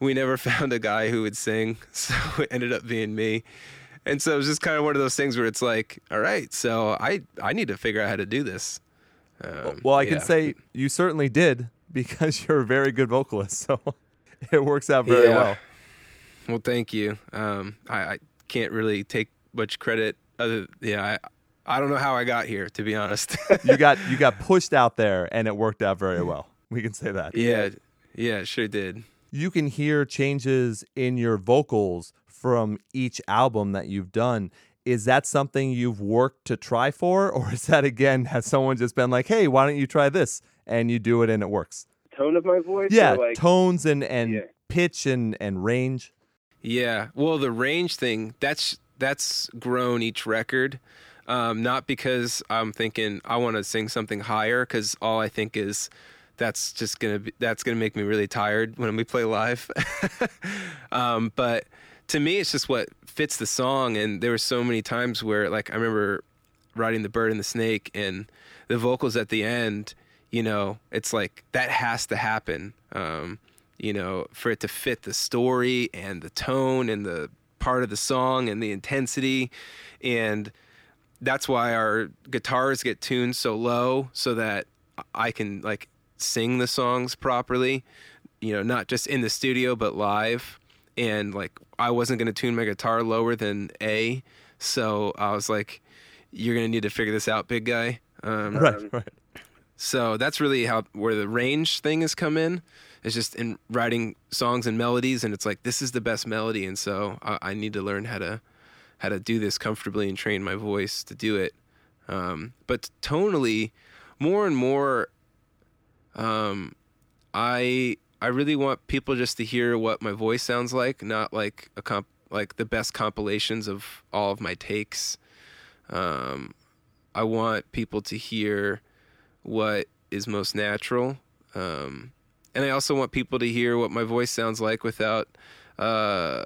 we never found a guy who would sing, so it ended up being me. And so it was just kind of one of those things where it's like, all right, so I I need to figure out how to do this. Um, Well, I can say you certainly did because you're a very good vocalist. So it works out very Yeah. well. Well, thank you. Um, I, I can't really take much credit. Other, yeah, I I don't know how I got here, to be honest. You got you got pushed out there and it worked out very well. We can say that. yeah, yeah, sure did. You can hear changes in your vocals from each album that you've done. Is that something you've worked to try for or is that again has someone just been like, "Hey, why don't you try this?" and you do it and it works? tone of my voice. Yeah, like, tones and and Yeah. pitch and and range. Yeah. Well, the range thing that's that's grown each record. Um, not because I'm thinking I want to sing something higher, because all I think is that's just gonna be that's gonna make me really tired when we play live. um, but to me, it's just what fits the song. And there were so many times where, like, I remember writing the bird and the snake, and the vocals at the end. You know, it's like that has to happen. Um, you know, for it to fit the story and the tone and the part of the song and the intensity. And that's why our guitars get tuned so low so that I can like sing the songs properly, you know, not just in the studio, but live. And like, I wasn't going to tune my guitar lower than A. So I was like, you're going to need to figure this out, big guy. Um, Right, right. so that's really how where the range thing has come in. It's just in writing songs and melodies, and it's like this is the best melody, and so I, I need to learn how to how to do this comfortably and train my voice to do it. Um, but tonally, more and more, um, I I really want people just to hear what my voice sounds like, not like a comp like the best compilations of all of my takes. Um, I want people to hear what is most natural. Um, and I also want people to hear what my voice sounds like without, uh,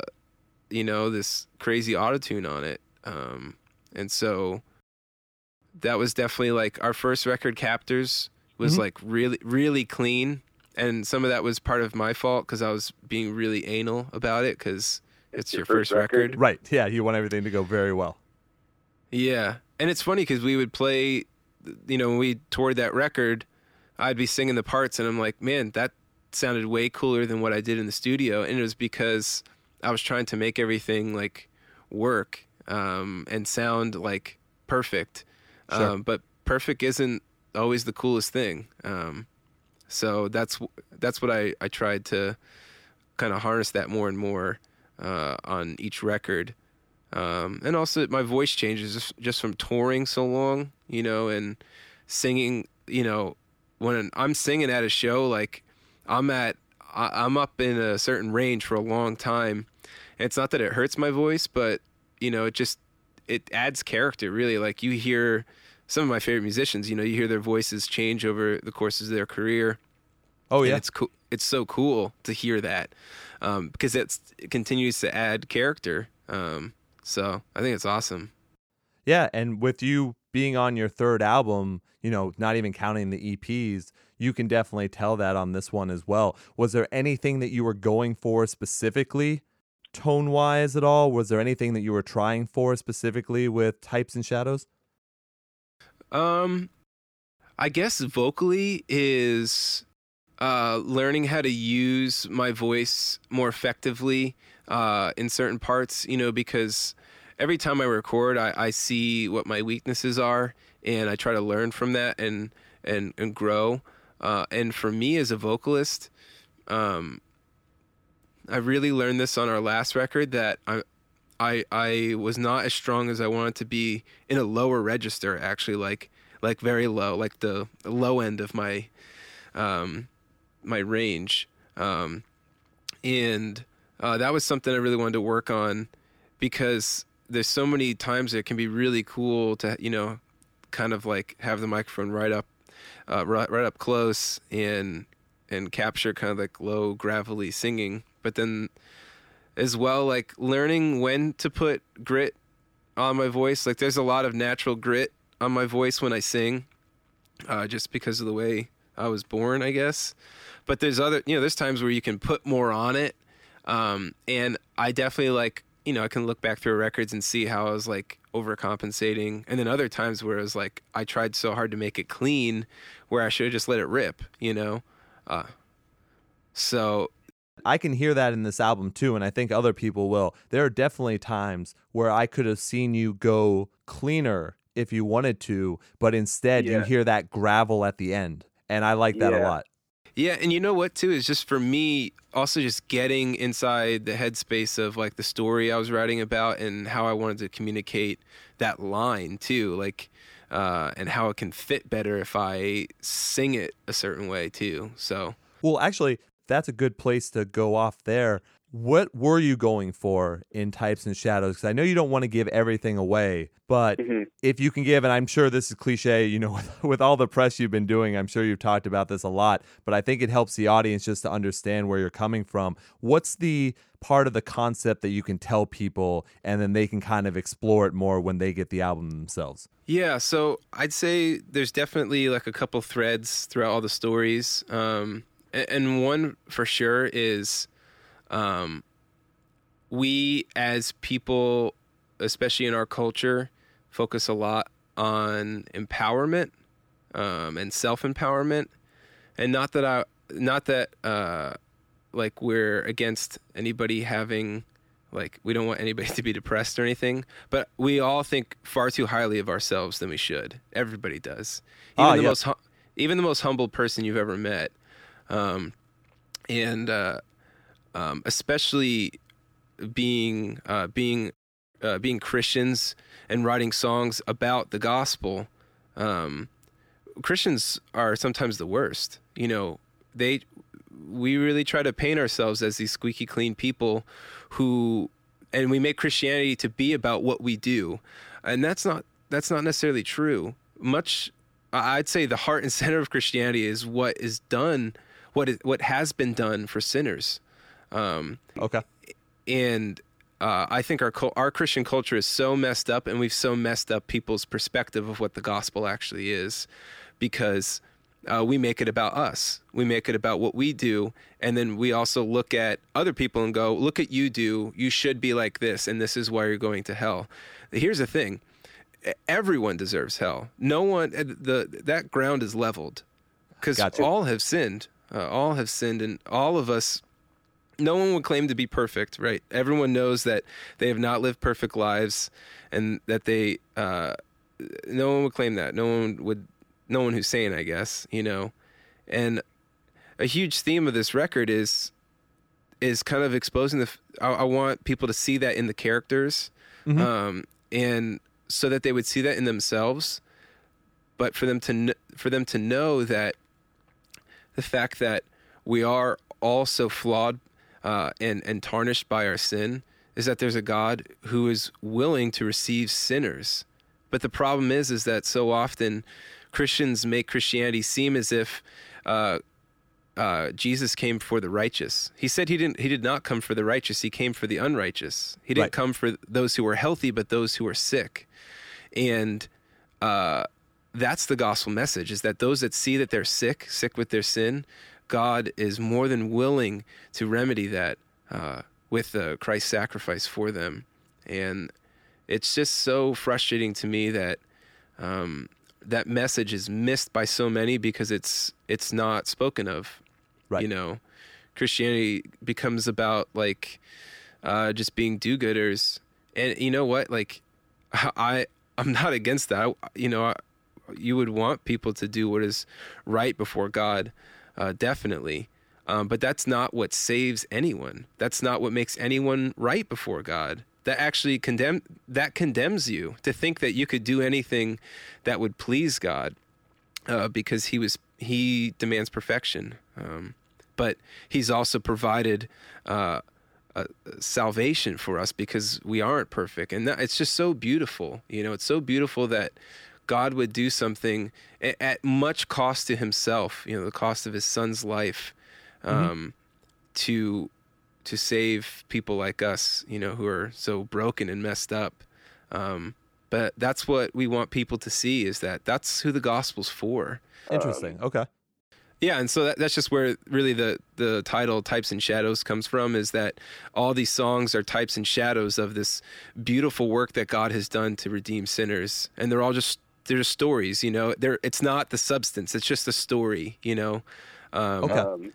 you know, this crazy autotune on it. Um, and so that was definitely like our first record, Captors, was Mhm. like really, really clean. And some of that was part of my fault because I was being really anal about it because it's, your, first, record. Right. Yeah, you want everything to go very well. Yeah, and it's funny because we would play, you know, when we toured that record, I'd be singing the parts, and I'm like, man, that sounded way cooler than what I did in the studio, and it was because I was trying to make everything like work um, and sound like perfect, Sure. um, but perfect isn't always the coolest thing. Um, so that's that's what I I tried to kind of harness that more and more uh, on each record. Um, and also my voice changes just, from touring so long, you know, and singing, you know, when I'm singing at a show, like I'm at, I'm up in a certain range for a long time. And it's not that it hurts my voice, but you know, it just, it adds character really. Like you hear some of my favorite musicians, you know, you hear their voices change over the course of their career. Oh And yeah. it's cool. It's so cool to hear that um, because it's, it continues to add character. Um, so I think it's awesome. Yeah, and with you being on your third album, you know, not even counting the EPs, you can definitely tell that on this one as well. Was there anything that you were going for specifically? tone wise at all? Was there anything that you were trying for specifically with types and shadows? Um, I guess vocally is uh, learning how to use my voice more effectively uh, in certain parts. You know, because every time I record, I, I see what my weaknesses are, and I try to learn from that and and and grow. Uh, and for me as a vocalist, um, I really learned this on our last record that I, I, I was not as strong as I wanted to be in a lower register. Actually, like like very low, like the low end of my um, my range, um, and uh, that was something I really wanted to work on because there's so many times it can be really cool to you know kind of like have the microphone right up uh, right, right up close and and capture kind of like low gravelly singing but then as well like learning when to put grit on my voice like there's a lot of natural grit on my voice when I sing, uh, just because of the way I was born, I guess. But there's other, you know, there's times where you can put more on it, um, and I definitely like, you know, I can look back through records and see how I was like overcompensating, and then other times where it was like I tried so hard to make it clean, where I should have just let it rip, you know. Uh, so I can hear that in this album too, and I think other people will. There are definitely times where I could have seen you go cleaner if you wanted to, but instead yeah. you hear that gravel at the end. And I like that yeah. a lot. Yeah, and you know what too is just for me also just getting inside the headspace of like the story I was writing about and how I wanted to communicate that line too, like uh, and how it can fit better if I sing it a certain way too. So well, actually, that's a good place to go off there. What were you going for in types and shadows? Because i know you don't want to give everything away but mm-hmm. if you can give and i'm sure this is cliche you know with, with, all the press you've been doing i'm sure you've talked about this a lot but i think it helps the audience just to understand where you're coming from. What's the part of the concept that you can tell people and then they can kind of explore it more when they get the album themselves? Yeah so i'd say there's definitely like a couple threads throughout all the stories. Um, and one for sure is um, we as people, especially in our culture, focus a lot on empowerment um, and self empowerment, and not that I, not that uh, like we're against anybody having like we don't want anybody to be depressed or anything but we all think far too highly of ourselves than we should. Everybody does. Even ah, the most even the most humble person you've ever met um, and uh, um, especially being uh, being uh, being Christians and writing songs about the gospel. Um, Christians are sometimes the worst. You know, they we really try to paint ourselves as these squeaky clean people who and we make Christianity to be about what we do. And that's not that's not necessarily true. Much I'd say the heart and center of Christianity is what is done, what is, what has been done for sinners. Um, okay. And uh, I think our our Christian culture is so messed up, and we've so messed up people's perspective of what the gospel actually is, because uh, we make it about us. We make it about what we do, and then we also look at other people and go, "Look at you do. You should be like this, and this is why you're going to hell." Here's the thing: everyone deserves hell. No one the that ground is leveled because all have sinned. Uh, all have sinned, and all of us no one would claim to be perfect, right? Everyone knows that they have not lived perfect lives, and that they, uh, no one would claim that. No one would, no one who's sane, I guess, you know. And a huge theme of this record is, is kind of exposing the. I, I want people to see that in the characters, mm-hmm. um, and so that they would see that in themselves, but for them to for them to know that the fact that we are all so flawed uh, and and tarnished by our sin is that there's a God who is willing to receive sinners. But the problem is, is that so often Christians make Christianity seem as if uh, uh, Jesus came for the righteous. He said he didn't. He did not come for the righteous. He came for the unrighteous. He didn't right. come for those who were healthy, but those who were sick. And uh, that's the gospel message: is that those that see that they're sick, sick with their sin, God is more than willing to remedy that uh, with uh, Christ's sacrifice for them, and it's just so frustrating to me that um, that message is missed by so many because it's it's not spoken of. Right. You know, Christianity becomes about like uh, just being do-gooders, and you know what? Like, I I'm not against that. I, you know, I, you would want people to do what is right before God, uh, definitely. Um, but that's not what saves anyone. That's not what makes anyone right before God. That actually condemn that condemns you to think that you could do anything that would please God, uh, because He was He demands perfection. Um, but He's also provided uh, salvation for us because we aren't perfect, and that, it's just so beautiful. You know, it's so beautiful that God would do something at, much cost to Himself. You know, the cost of His Son's life, um, mm-hmm. to to save people like us. You know, who are so broken and messed up. Um, but that's what we want people to see is that that's who the gospel's for. Interesting. Um, okay. Yeah, and so that, that's just where really the the title "Types and Shadows" comes from. Is that all these songs are types and shadows of this beautiful work that God has done to redeem sinners, and they're all just they're stories. You know, they're it's not the substance; it's just a story. You know, um, okay. Um,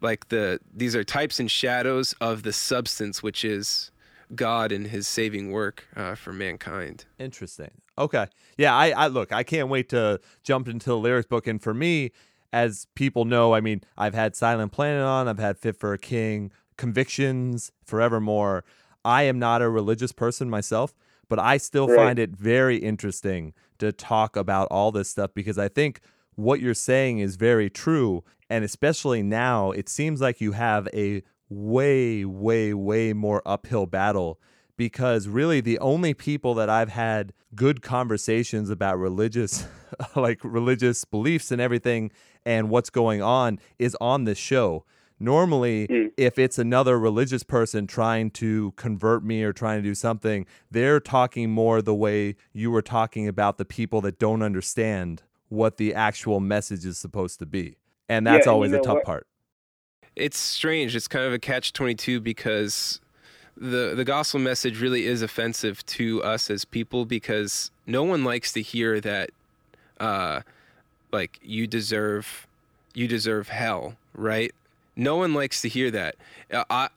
like the these are types and shadows of the substance, which is God and His saving work uh, for mankind. Interesting. Okay. Yeah. I, I look. I can't wait to jump into the lyrics book, and for me as people know, I mean, I've had Silent Planet on, I've had Fit for a King, Convictions, Forevermore. I am not a religious person myself, but I still right. find it very interesting to talk about all this stuff because I think what you're saying is very true. And especially now, it seems like you have a way, way, way more uphill battle because really the only people that I've had good conversations about religious like religious beliefs and everything and what's going on is on this show. Normally, mm. if it's another religious person trying to convert me or trying to do something, they're talking more the way you were talking about the people that don't understand what the actual message is supposed to be. And that's yeah, always you know a tough what? part. It's strange. It's kind of a catch 22 because the the gospel message really is offensive to us as people because no one likes to hear that uh, like you deserve you deserve hell, right? No one likes to hear that. Uh, I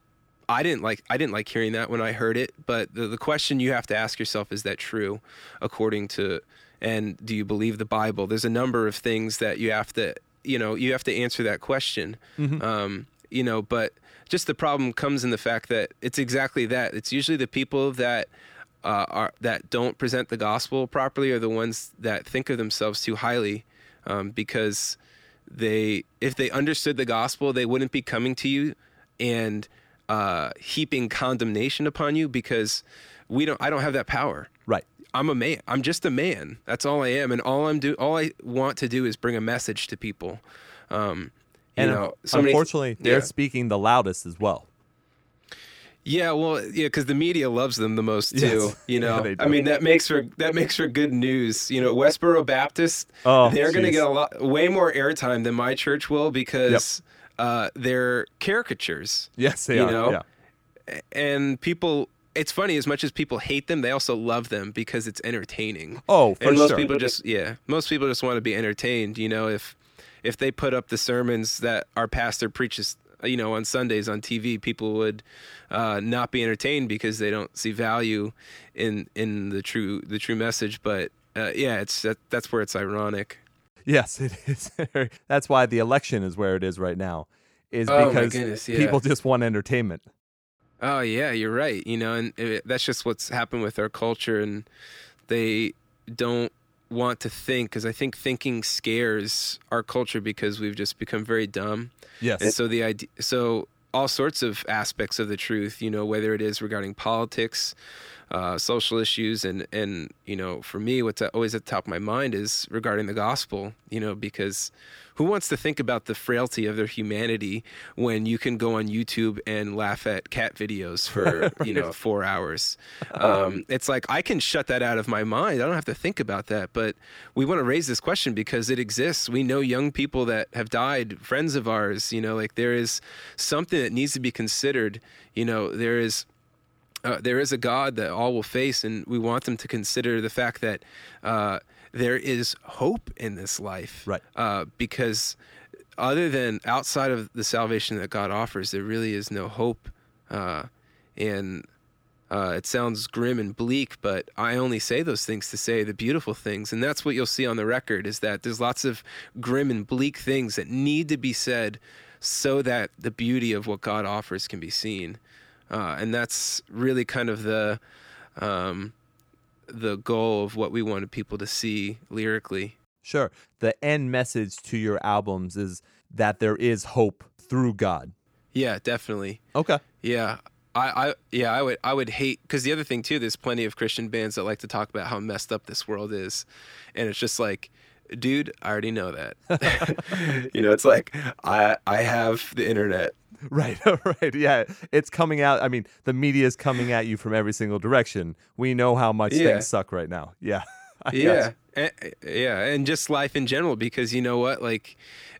I didn't like I didn't like hearing that when I heard it, but the, the question you have to ask yourself is that true according to and do you believe the Bible? There's a number of things that you have to you know you have to answer that question. Mm-hmm. Um, you know, but just the problem comes in the fact that it's exactly that. It's usually the people that uh, are that don't present the gospel properly are the ones that think of themselves too highly um, because they if they understood the gospel they wouldn't be coming to you and uh, heaping condemnation upon you because we don't I don't have that power. Right. I'm a man. I'm just a man. That's all I am, and all I'm do all I want to do is bring a message to people. Um, and know, unfortunately, they're yeah. speaking the loudest as well. Yeah, well, yeah, because the media loves them the most too. Yes. You know, yeah, I mean that makes for that makes for good news. You know, Westboro Baptist, oh, they're going to get a lot, way more airtime than my church will because yep. uh, they're caricatures. Yes, they you are. Know? Yeah. And people, it's funny as much as people hate them, they also love them because it's entertaining. Oh, for and most sure. people just yeah, most people just want to be entertained. You know, if if they put up the sermons that our pastor preaches you know on Sundays on TV, people would uh, not be entertained because they don't see value in in the true the true message. But uh, yeah, it's that, that's where it's ironic. Yes, it is. that's why the election is where it is right now, is oh, because goodness, yeah. people just want entertainment. Oh yeah, you're right. You know, and it, that's just what's happened with our culture, and they don't want to think because I think thinking scares our culture because we've just become very dumb. Yes. And so the idea, so all sorts of aspects of the truth, you know, whether it is regarding politics, uh, social issues, and and you know, for me, what's always at the top of my mind is regarding the gospel. You know, because who wants to think about the frailty of their humanity when you can go on YouTube and laugh at cat videos for you know four hours? Um, it's like I can shut that out of my mind. I don't have to think about that. But we want to raise this question because it exists. We know young people that have died, friends of ours. You know, like there is something that needs to be considered. You know, there is. Uh, there is a God that all will face, and we want them to consider the fact that uh, there is hope in this life. Right. Uh, because other than outside of the salvation that God offers, there really is no hope. Uh, and uh, it sounds grim and bleak, but I only say those things to say the beautiful things. And that's what you'll see on the record is that there's lots of grim and bleak things that need to be said so that the beauty of what God offers can be seen. Uh, and that's really kind of the um, the goal of what we wanted people to see lyrically. Sure. The end message to your albums is that there is hope through God. Yeah, definitely. Okay. Yeah. I, I yeah I would I would hate because the other thing too there's plenty of Christian bands that like to talk about how messed up this world is, and it's just like, dude, I already know that. you know, it's like I I have the internet. Right, right. Yeah, it's coming out. I mean, the media is coming at you from every single direction. We know how much Yeah. things suck right now. Yeah. Yeah and, yeah and just life in general because you know what like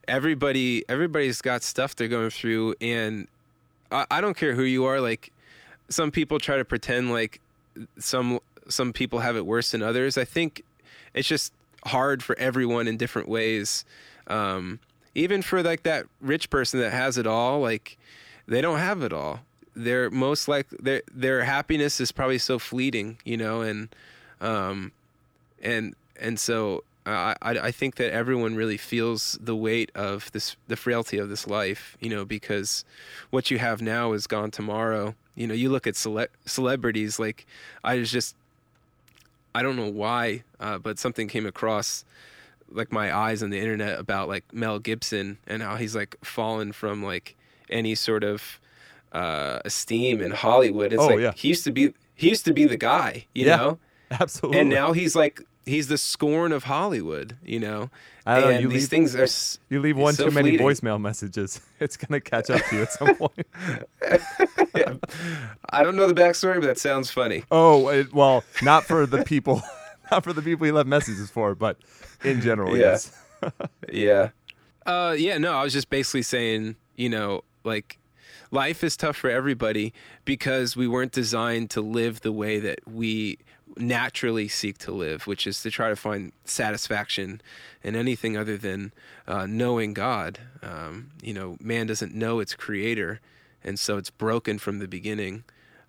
everybody everybody's got stuff they're going through and I, I don't care who you are like some people try to pretend like some some people have it worse than others i think it's just hard for everyone in different ways um, even for like that rich person that has it all like they don't have it all they're most like their their happiness is probably so fleeting you know and um, and and so I I think that everyone really feels the weight of this the frailty of this life, you know, because what you have now is gone tomorrow. You know, you look at cele- celebrities like I was just I don't know why, uh, but something came across like my eyes on the internet about like Mel Gibson and how he's like fallen from like any sort of uh, esteem in Hollywood. It's Oh, like yeah. he used to be he used to be the guy, you Yeah. know Absolutely. and now he's like he's the scorn of Hollywood, you know. I don't know, you these leave- things are you leave one so too many fleeting. voicemail messages. It's gonna catch up to you at some point. I don't know the backstory, but that sounds funny. oh, it, well, not for the people, not for the people you left messages for, but in general, Yeah. yes. Yeah. Uh, yeah. No, I was just basically saying, you know, like life is tough for everybody because we weren't designed to live the way that we naturally seek to live, which is to try to find satisfaction in anything other than uh, knowing God. Um, you know, man doesn't know its creator, and so it's broken from the beginning.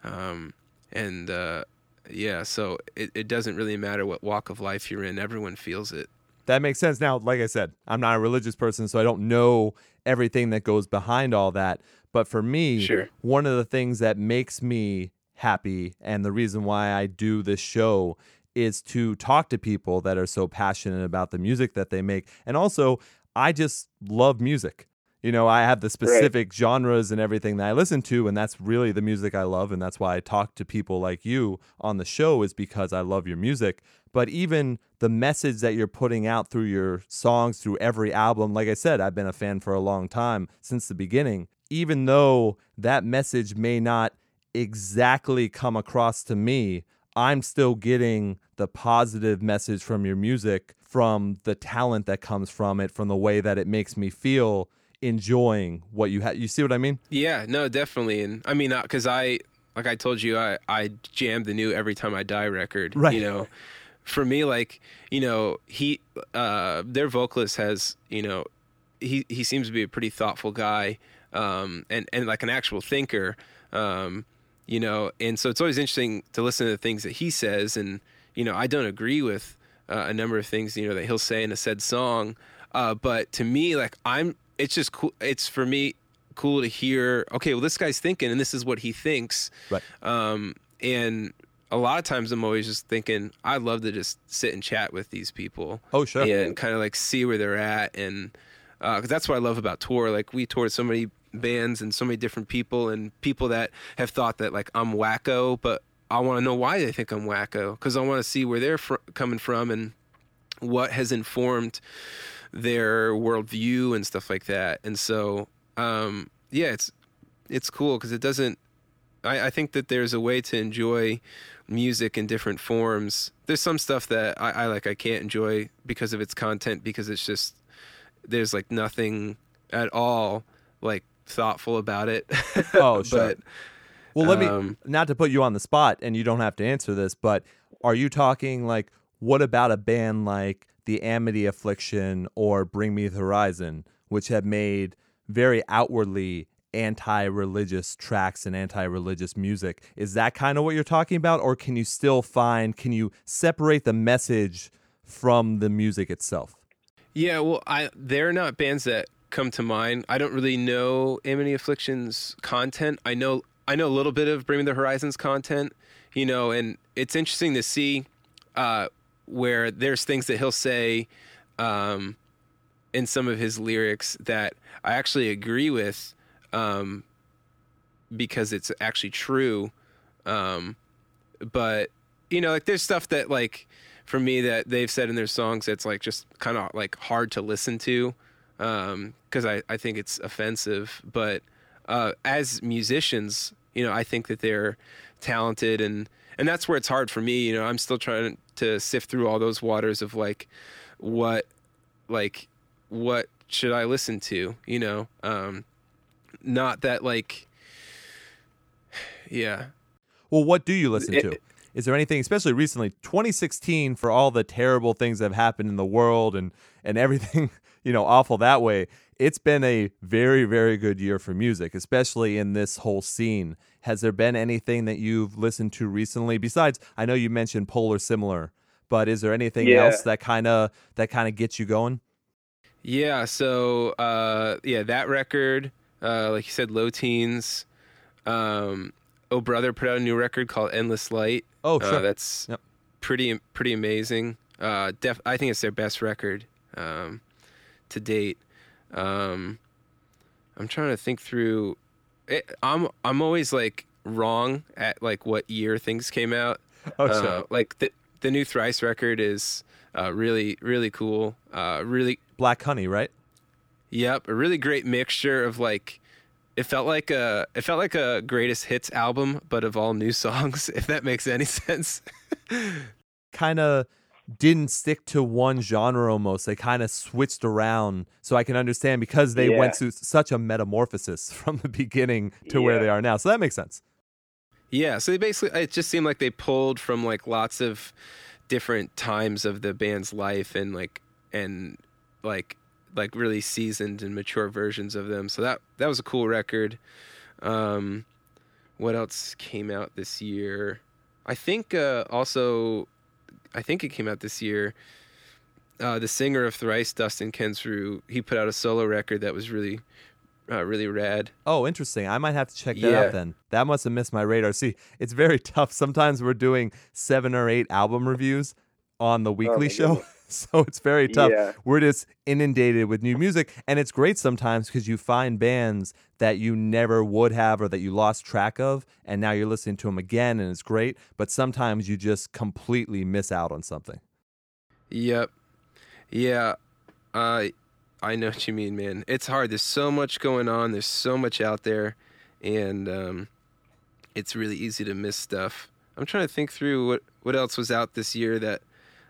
Um, and uh, yeah, so it, it doesn't really matter what walk of life you're in, everyone feels it. That makes sense. Now, like I said, I'm not a religious person, so I don't know everything that goes behind all that. But for me, Sure. one of the things that makes me happy and the reason why I do this show is to talk to people that are so passionate about the music that they make. And also, I just love music. You know, I have the specific genres and everything that I listen to, and that's really the music I love. And that's why I talk to people like you on the show, is because I love your music. But even the message that you're putting out through your songs, through every album, like I said, I've been a fan for a long time since the beginning. Even though that message may not exactly come across to me, I'm still getting the positive message from your music, from the talent that comes from it, from the way that it makes me feel enjoying what you have. You see what I mean? Yeah, no, definitely. And I mean, because I, like I told you, I, I jammed the new Every Time I Die record. Right. You know, for me, like, you know, he, uh, their vocalist has, you know, he, he seems to be a pretty thoughtful guy um, and, and like an actual thinker. Um, you know, and so it's always interesting to listen to the things that he says. And, you know, I don't agree with uh, a number of things, you know, that he'll say in a said song. Uh, but to me, like, I'm, it's just cool. It's for me cool to hear, okay, well, this guy's thinking and this is what he thinks. Right. Um, and a lot of times I'm always just thinking, I'd love to just sit and chat with these people Oh, sure. and kind of like see where they're at and because that's what I love about tour. Like we toured so many bands and so many different people and people that have thought that like I'm wacko, but I want to know why they think I'm wacko because I want to see where they're fr- coming from and what has informed their worldview and stuff like that. And so, um, yeah, it's it's cool because it doesn't. I, I think that there's a way to enjoy music in different forms. There's some stuff that I, I like I can't enjoy because of its content because it's just there's like nothing at all like thoughtful about it. Oh, sure. but Well, let me Um, not to put you on the spot, and you don't have to answer this, but are you talking like what about a band like the Amity Affliction or Bring Me the Horizon, which have made very outwardly anti-religious tracks and anti-religious music? Is that kind of what you're talking about, or can you still find? Can you separate the message from the music itself? Yeah, well, I they're not bands that come to mind. I don't really know Amity Affliction's content. I know I know a little bit of Bring Me the Horizons content, you know, and it's interesting to see uh, where there's things that he'll say um, in some of his lyrics that I actually agree with um, because it's actually true. Um, but you know, like there's stuff that like for me that they've said in their songs that's like just kind of like hard to listen to because I, I think it's offensive. But uh, as musicians, you know, I think that they're talented and and that's where it's hard for me. You know, I'm still trying to sift through all those waters of like what like what should I listen to? You know, um, not that like yeah Well, what do you listen It- to? Is there anything, especially recently, 2016, for all the terrible things that have happened in the world and and everything, you know, awful that way? It's been a very, very good year for music, especially in this whole scene. Has there been anything that you've listened to recently? Besides, I know you mentioned Polar Similar, but is there anything Yeah. else that kind of that kind of gets you going? Yeah, so uh, yeah, that record, uh, like you said, low teens. Um, oh brother put out a new record called Endless Light. Oh, Uh, sure. that's Yep. pretty pretty amazing. Uh, def- I think it's their best record um, to date. Um, I'm trying to think through. It, I'm I'm always like wrong at like what year things came out. oh, Uh, like the the new Thrice record is uh, really really cool. Uh, really Black Honey, right? Yep, a really great mixture of like it felt like a it felt like a greatest hits album, but of all new songs, if that makes any sense. kind of didn't stick to one genre almost. They kind of switched around. So I can understand because they went Yeah. through such a metamorphosis from the beginning to where they are now. So that makes sense. yeah, so they basically it just seemed like they pulled from like lots of different times of the band's life and like and like like really seasoned and mature versions of them. So that that was a cool record. Um what else came out this year? I think uh also I think it came out this year. Uh, the singer of Thrice, Dustin Kensrue, he put out a solo record that was really, uh, really rad. Oh, interesting. I might have to check that Yeah. out then. That must have missed my radar. See, it's very tough. Sometimes we're doing seven or eight album reviews on the weekly Oh my show. Goodness. So it's very tough. Yeah. We're just inundated with new music. And it's great sometimes because you find bands that you never would have or that you lost track of. And now you're listening to them again and it's great. But sometimes you just completely miss out on something. Yep. Yeah. Uh, I know what you mean, man. It's hard. There's so much going on. There's so much out there, and um, it's really easy to miss stuff. I'm trying to think through what what else was out this year that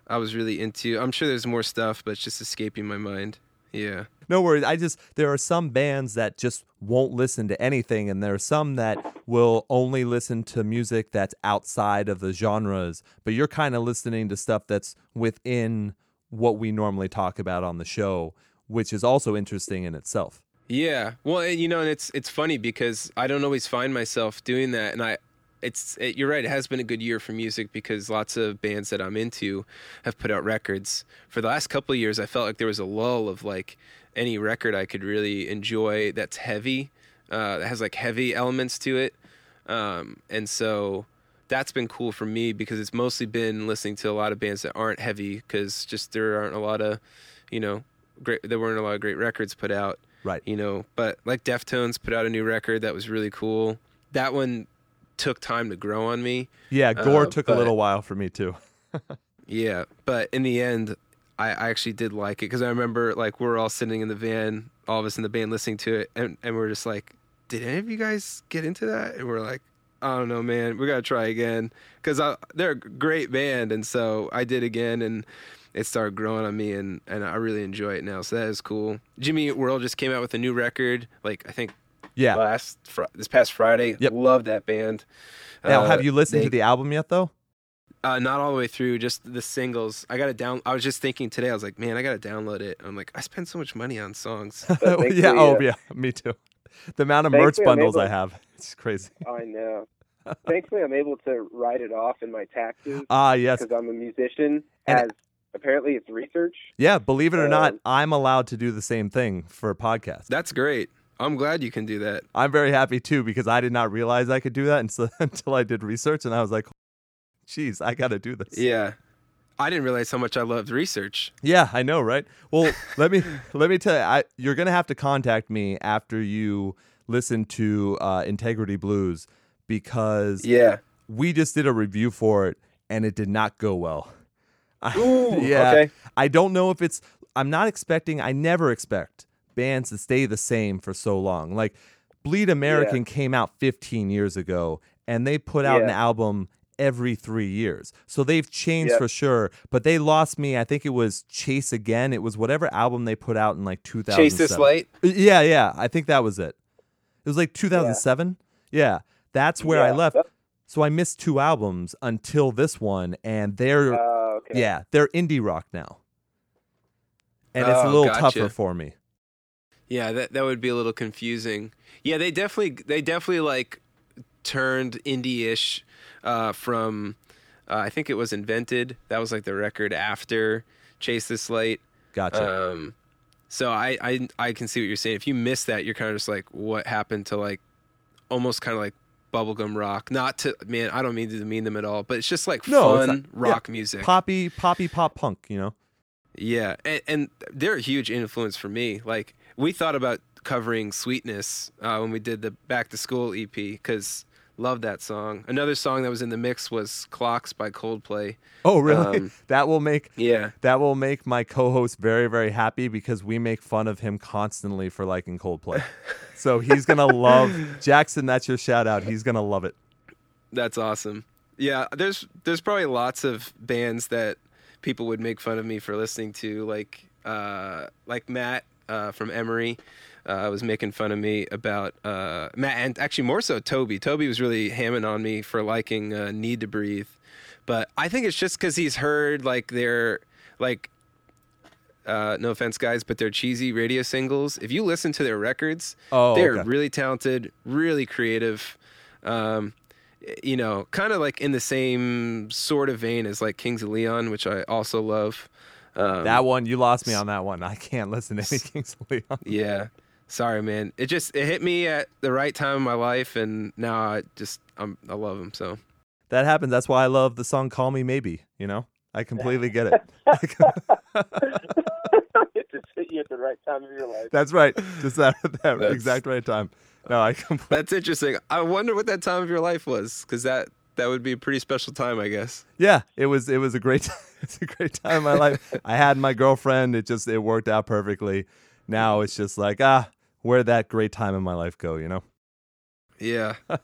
I was really into. I'm sure there's more stuff, but it's just escaping my mind. Yeah. No worries. I just there are some bands that just won't listen to anything, and there are some that will only listen to music that's outside of the genres. But you're kind of listening to stuff that's within what we normally talk about on the show, which is also interesting in itself. Yeah. Well, you know, and it's it's funny because I don't always find myself doing that, and I, it's it, you're right. It has been a good year for music because lots of bands that I'm into have put out records. For the last couple of years, I felt like there was a lull of like any record I could really enjoy that's heavy, uh, that has like heavy elements to it, um, and so that's been cool for me because it's mostly been listening to a lot of bands that aren't heavy because just there aren't a lot of, you know, great. There weren't a lot of great records put out Right. you know but like deftones put out a new record that was really cool that one took time to grow on me. Yeah, Gore Uh, took a little while for me too. Yeah, but in the end, I, I actually did like it because I remember like we are all sitting in the van, all of us in the band listening to it, and and we are just like, did any of you guys get into that? And we're like, I don't know, man, we gotta try again because they're a great band, and so I did again, and it started growing on me, and and I really enjoy it now. So that is cool. Jimmy World just came out with a new record, like I think Yeah. last fr- this past Friday. Yep. Love that band. Now, Uh, have you listened they- to the album yet though? uh, not all the way through, just the singles. I got to down. I was just thinking today. I was like, man, I got to download it. I'm like, I spend so much money on songs. yeah. Oh uh, yeah. Me too. The amount of merch Thankfully, I'm bundles I have, it's crazy. I know. Thankfully, I'm able to write it off in my taxes Ah, yes. because I'm a musician. And- as apparently it's research. Yeah. Believe it or not, Um, I'm allowed to do the same thing for a podcast. That's great. I'm glad you can do that. I'm very happy too because I did not realize I could do that until, until I did research and I was like, "Geez, I got to do this." Yeah. I didn't realize how much I loved research. Yeah, I know, right? Well, let me let me tell you, I, you're gonna have to contact me after you listen to uh, Integrity Blues because Yeah. we just did a review for it and it did not go well. Ooh, yeah, okay. I don't know if it's. I'm not expecting. I never expect bands to stay the same for so long. Like Bleed American came out 15 years ago, and they put out an album every three years. So they've changed Yep. for sure. But they lost me. I think it was Chase Again. It was whatever album they put out in like 2007. Chase this light. Yeah, yeah. I think that was it. It was like 2007. Yeah, that's where I left. that- So I missed two albums until this one, and they're Uh, okay. yeah, they're indie rock now, and it's a Oh, little gotcha. tougher for me. Yeah, that that would be a little confusing. Yeah, they definitely they definitely like turned indie-ish uh, from uh, I think it was Invented. That was like the record after Chase This Light. Gotcha. Um, so I, I I can see what you're saying. If you miss that, you're kind of just like, what happened to like almost kind of like bubblegum rock? Not to man, I don't mean to demean them at all, but it's just like No, fun not- yeah. rock music. poppy, poppy, pop punk. You know. Yeah, and, and they're a huge influence for me. Like we thought about covering "Sweetness" uh, when we did the Back to School EP because love that song. Another song that was in the mix was "Clocks" by Coldplay. Oh, really? Um, that will make Yeah, that will make my co-host very, very happy because we make fun of him constantly for liking Coldplay. so he's gonna love Jackson. That's your shout out. He's gonna love it. that's awesome. Yeah, there's there's probably lots of bands that people would make fun of me for listening to, like uh, like Matt uh, from Emery. Uh, was making fun of me about uh, Matt, and actually more so Toby. Toby was really hamming on me for liking uh, "Need to Breathe," but I think it's just because he's heard like their like. Uh, no offense, guys, but they're cheesy radio singles. If you listen to their records, Oh, they're okay. really talented, really creative. Um, you know, kind of like in the same sort of vein as like Kings of Leon, which I also love. Um, That one, you lost me on that one. I can't listen to any Kings of Leon. yeah. Sorry, man. It just it hit me at the right time in my life, and now I just I'm I love him so. That happens. That's why I love the song "Call Me Maybe." You know, I completely get it. it just hit you at the right time of your life. That's right. Just that, that exact right time. No, I completely. That's interesting. I wonder what that time of your life was, because that that would be a pretty special time, I guess. Yeah, it was. It was a great. It's a great time in my life. I had my girlfriend. It just it worked out perfectly. Now it's just like ah, where'd that great time in my life go? You know. Yeah.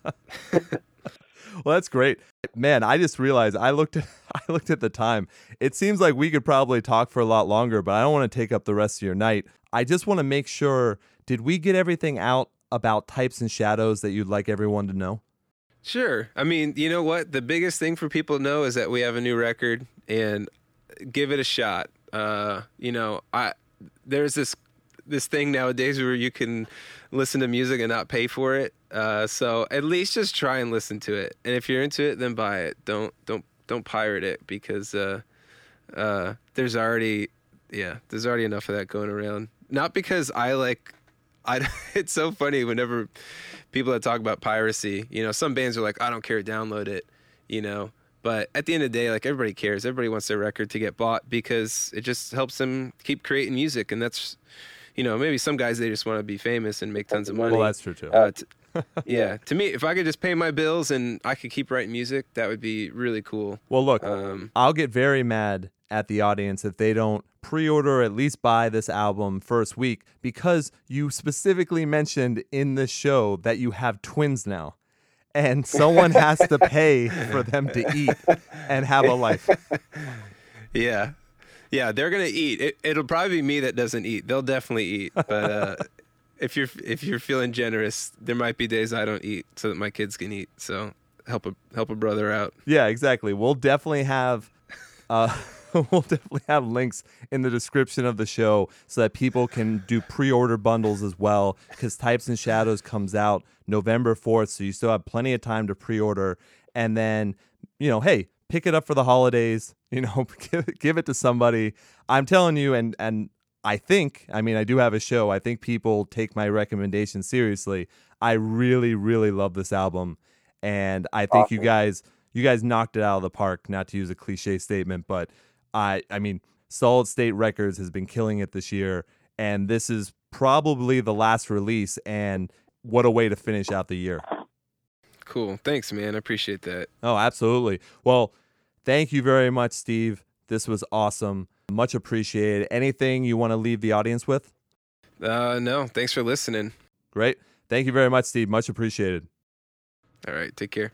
Well, that's great, man. I just realized I looked at I looked at the time. It seems like we could probably talk for a lot longer, but I don't want to take up the rest of your night. I just want to make sure. Did we get everything out about types and shadows that you'd like everyone to know? Sure. I mean, you know what? The biggest thing for people to know is that we have a new record and give it a shot. Uh, you know, I there's this this thing nowadays where you can listen to music and not pay for it. Uh, so at least just try and listen to it. And if you're into it, then buy it. Don't don't don't pirate it because uh, uh, there's already yeah there's already enough of that going around. Not because I like I it's so funny whenever people that talk about piracy, you know, some bands are like, I don't care, download it, you know. But at the end of the day, like everybody cares. Everybody wants their record to get bought because it just helps them keep creating music, and that's, you know, maybe some guys they just want to be famous and make tons of money. Well, that's true too. Uh, t- yeah, to me, if I could just pay my bills and I could keep writing music, that would be really cool. Well, look, Um, I'll get very mad at the audience if they don't pre-order or at least buy this album first week because you specifically mentioned in the show that you have twins now. And someone has to pay for them to eat and have a life. yeah, yeah, they're gonna eat. It, it'll probably be me that doesn't eat. They'll definitely eat, but uh, if you're if you're feeling generous, there might be days I don't eat so that my kids can eat. So help a help a brother out. Yeah, exactly. We'll definitely have uh we'll definitely have links in the description of the show so that people can do pre-order bundles as well cuz Types and Shadows comes out November 4th, so you still have plenty of time to pre-order and then, you know, hey, pick it up for the holidays, you know, give, it- give it to somebody. I'm telling you and and I think, I mean, I do have a show. I think people take my recommendation seriously. I really really love this album and I think you guys you guys knocked it out of the park. Not to use a cliche statement, but I I mean, Solid State Records has been killing it this year, and this is probably the last release. And what a way to finish out the year! Cool. Thanks, man. I appreciate that. Oh, absolutely. Well, thank you very much, Steve. This was awesome. Much appreciated. Anything you want to leave the audience with? Uh, no, thanks for listening. Great. Thank you very much, Steve. Much appreciated. All right, take care.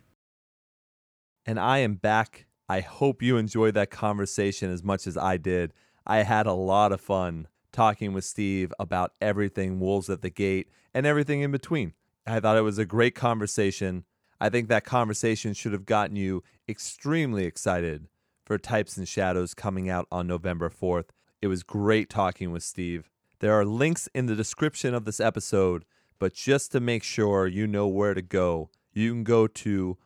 and I am back. I hope you enjoyed that conversation as much as I did. I had a lot of fun talking with Steve about everything Wolves at the Gate and everything in between. I thought it was a great conversation. I think that conversation should have gotten you extremely excited for Types and Shadows coming out on November 4th. It was great talking with Steve. There are links in the description of this episode, but just to make sure you know where to go, you can go to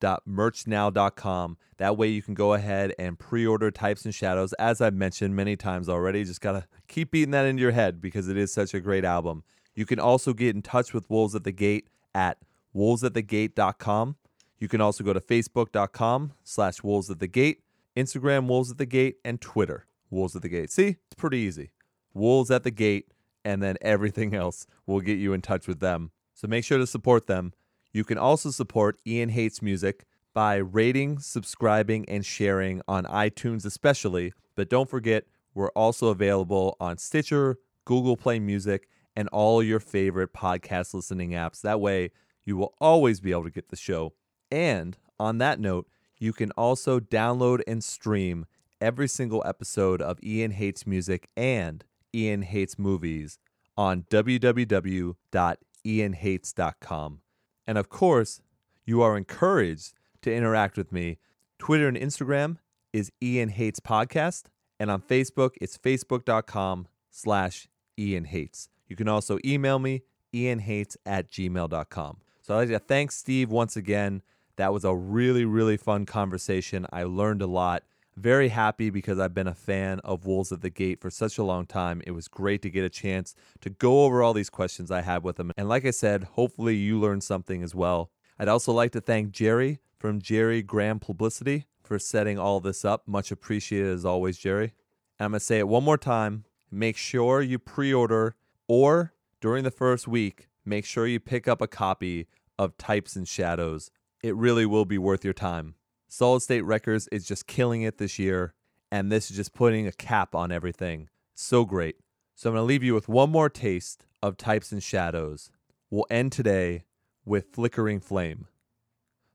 wolvesatthegate.merchnow.com. That way you can go ahead and pre-order Types and Shadows as I've mentioned many times already. Just got to keep beating that into your head because it is such a great album. You can also get in touch with Wolves at the Gate at wolvesatthegate.com. You can also go to facebook.com slash wolves at the gate, Instagram wolves at the gate, and Twitter wolves at the gate. See, it's pretty easy. Wolves at the gate, and then everything else will get you in touch with them. So make sure to support them. You can also support Ian Hates Music by rating, subscribing, and sharing on iTunes, especially. But don't forget, we're also available on Stitcher, Google Play Music, and all your favorite podcast listening apps. That way, you will always be able to get the show. And on that note, you can also download and stream every single episode of Ian Hates Music and Ian Hates Movies on www.ianhates.com. And of course, you are encouraged to interact with me. Twitter and Instagram is Ian Hates Podcast, and on Facebook, it's facebook.com slash Ian Hates. You can also email me, ianhates at gmail.com. So I'd like to thank Steve once again. That was a really, really fun conversation. I learned a lot. Very happy because I've been a fan of Wolves at the Gate for such a long time. It was great to get a chance to go over all these questions I had with him. And like I said, hopefully you learned something as well. I'd also like to thank Jerry from Jerry Graham Publicity for setting all this up. Much appreciated as always, Jerry. And I'm going to say it one more time. Make sure you pre order or during the first week, make sure you pick up a copy of Types and Shadows. It really will be worth your time. Solid State Records is just killing it this year, and this is just putting a cap on everything. So great. So I'm going to leave you with one more taste of Types and Shadows. We'll end today with Flickering Flame.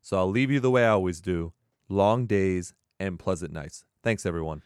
So I'll leave you the way I always do long days and pleasant nights. Thanks, everyone.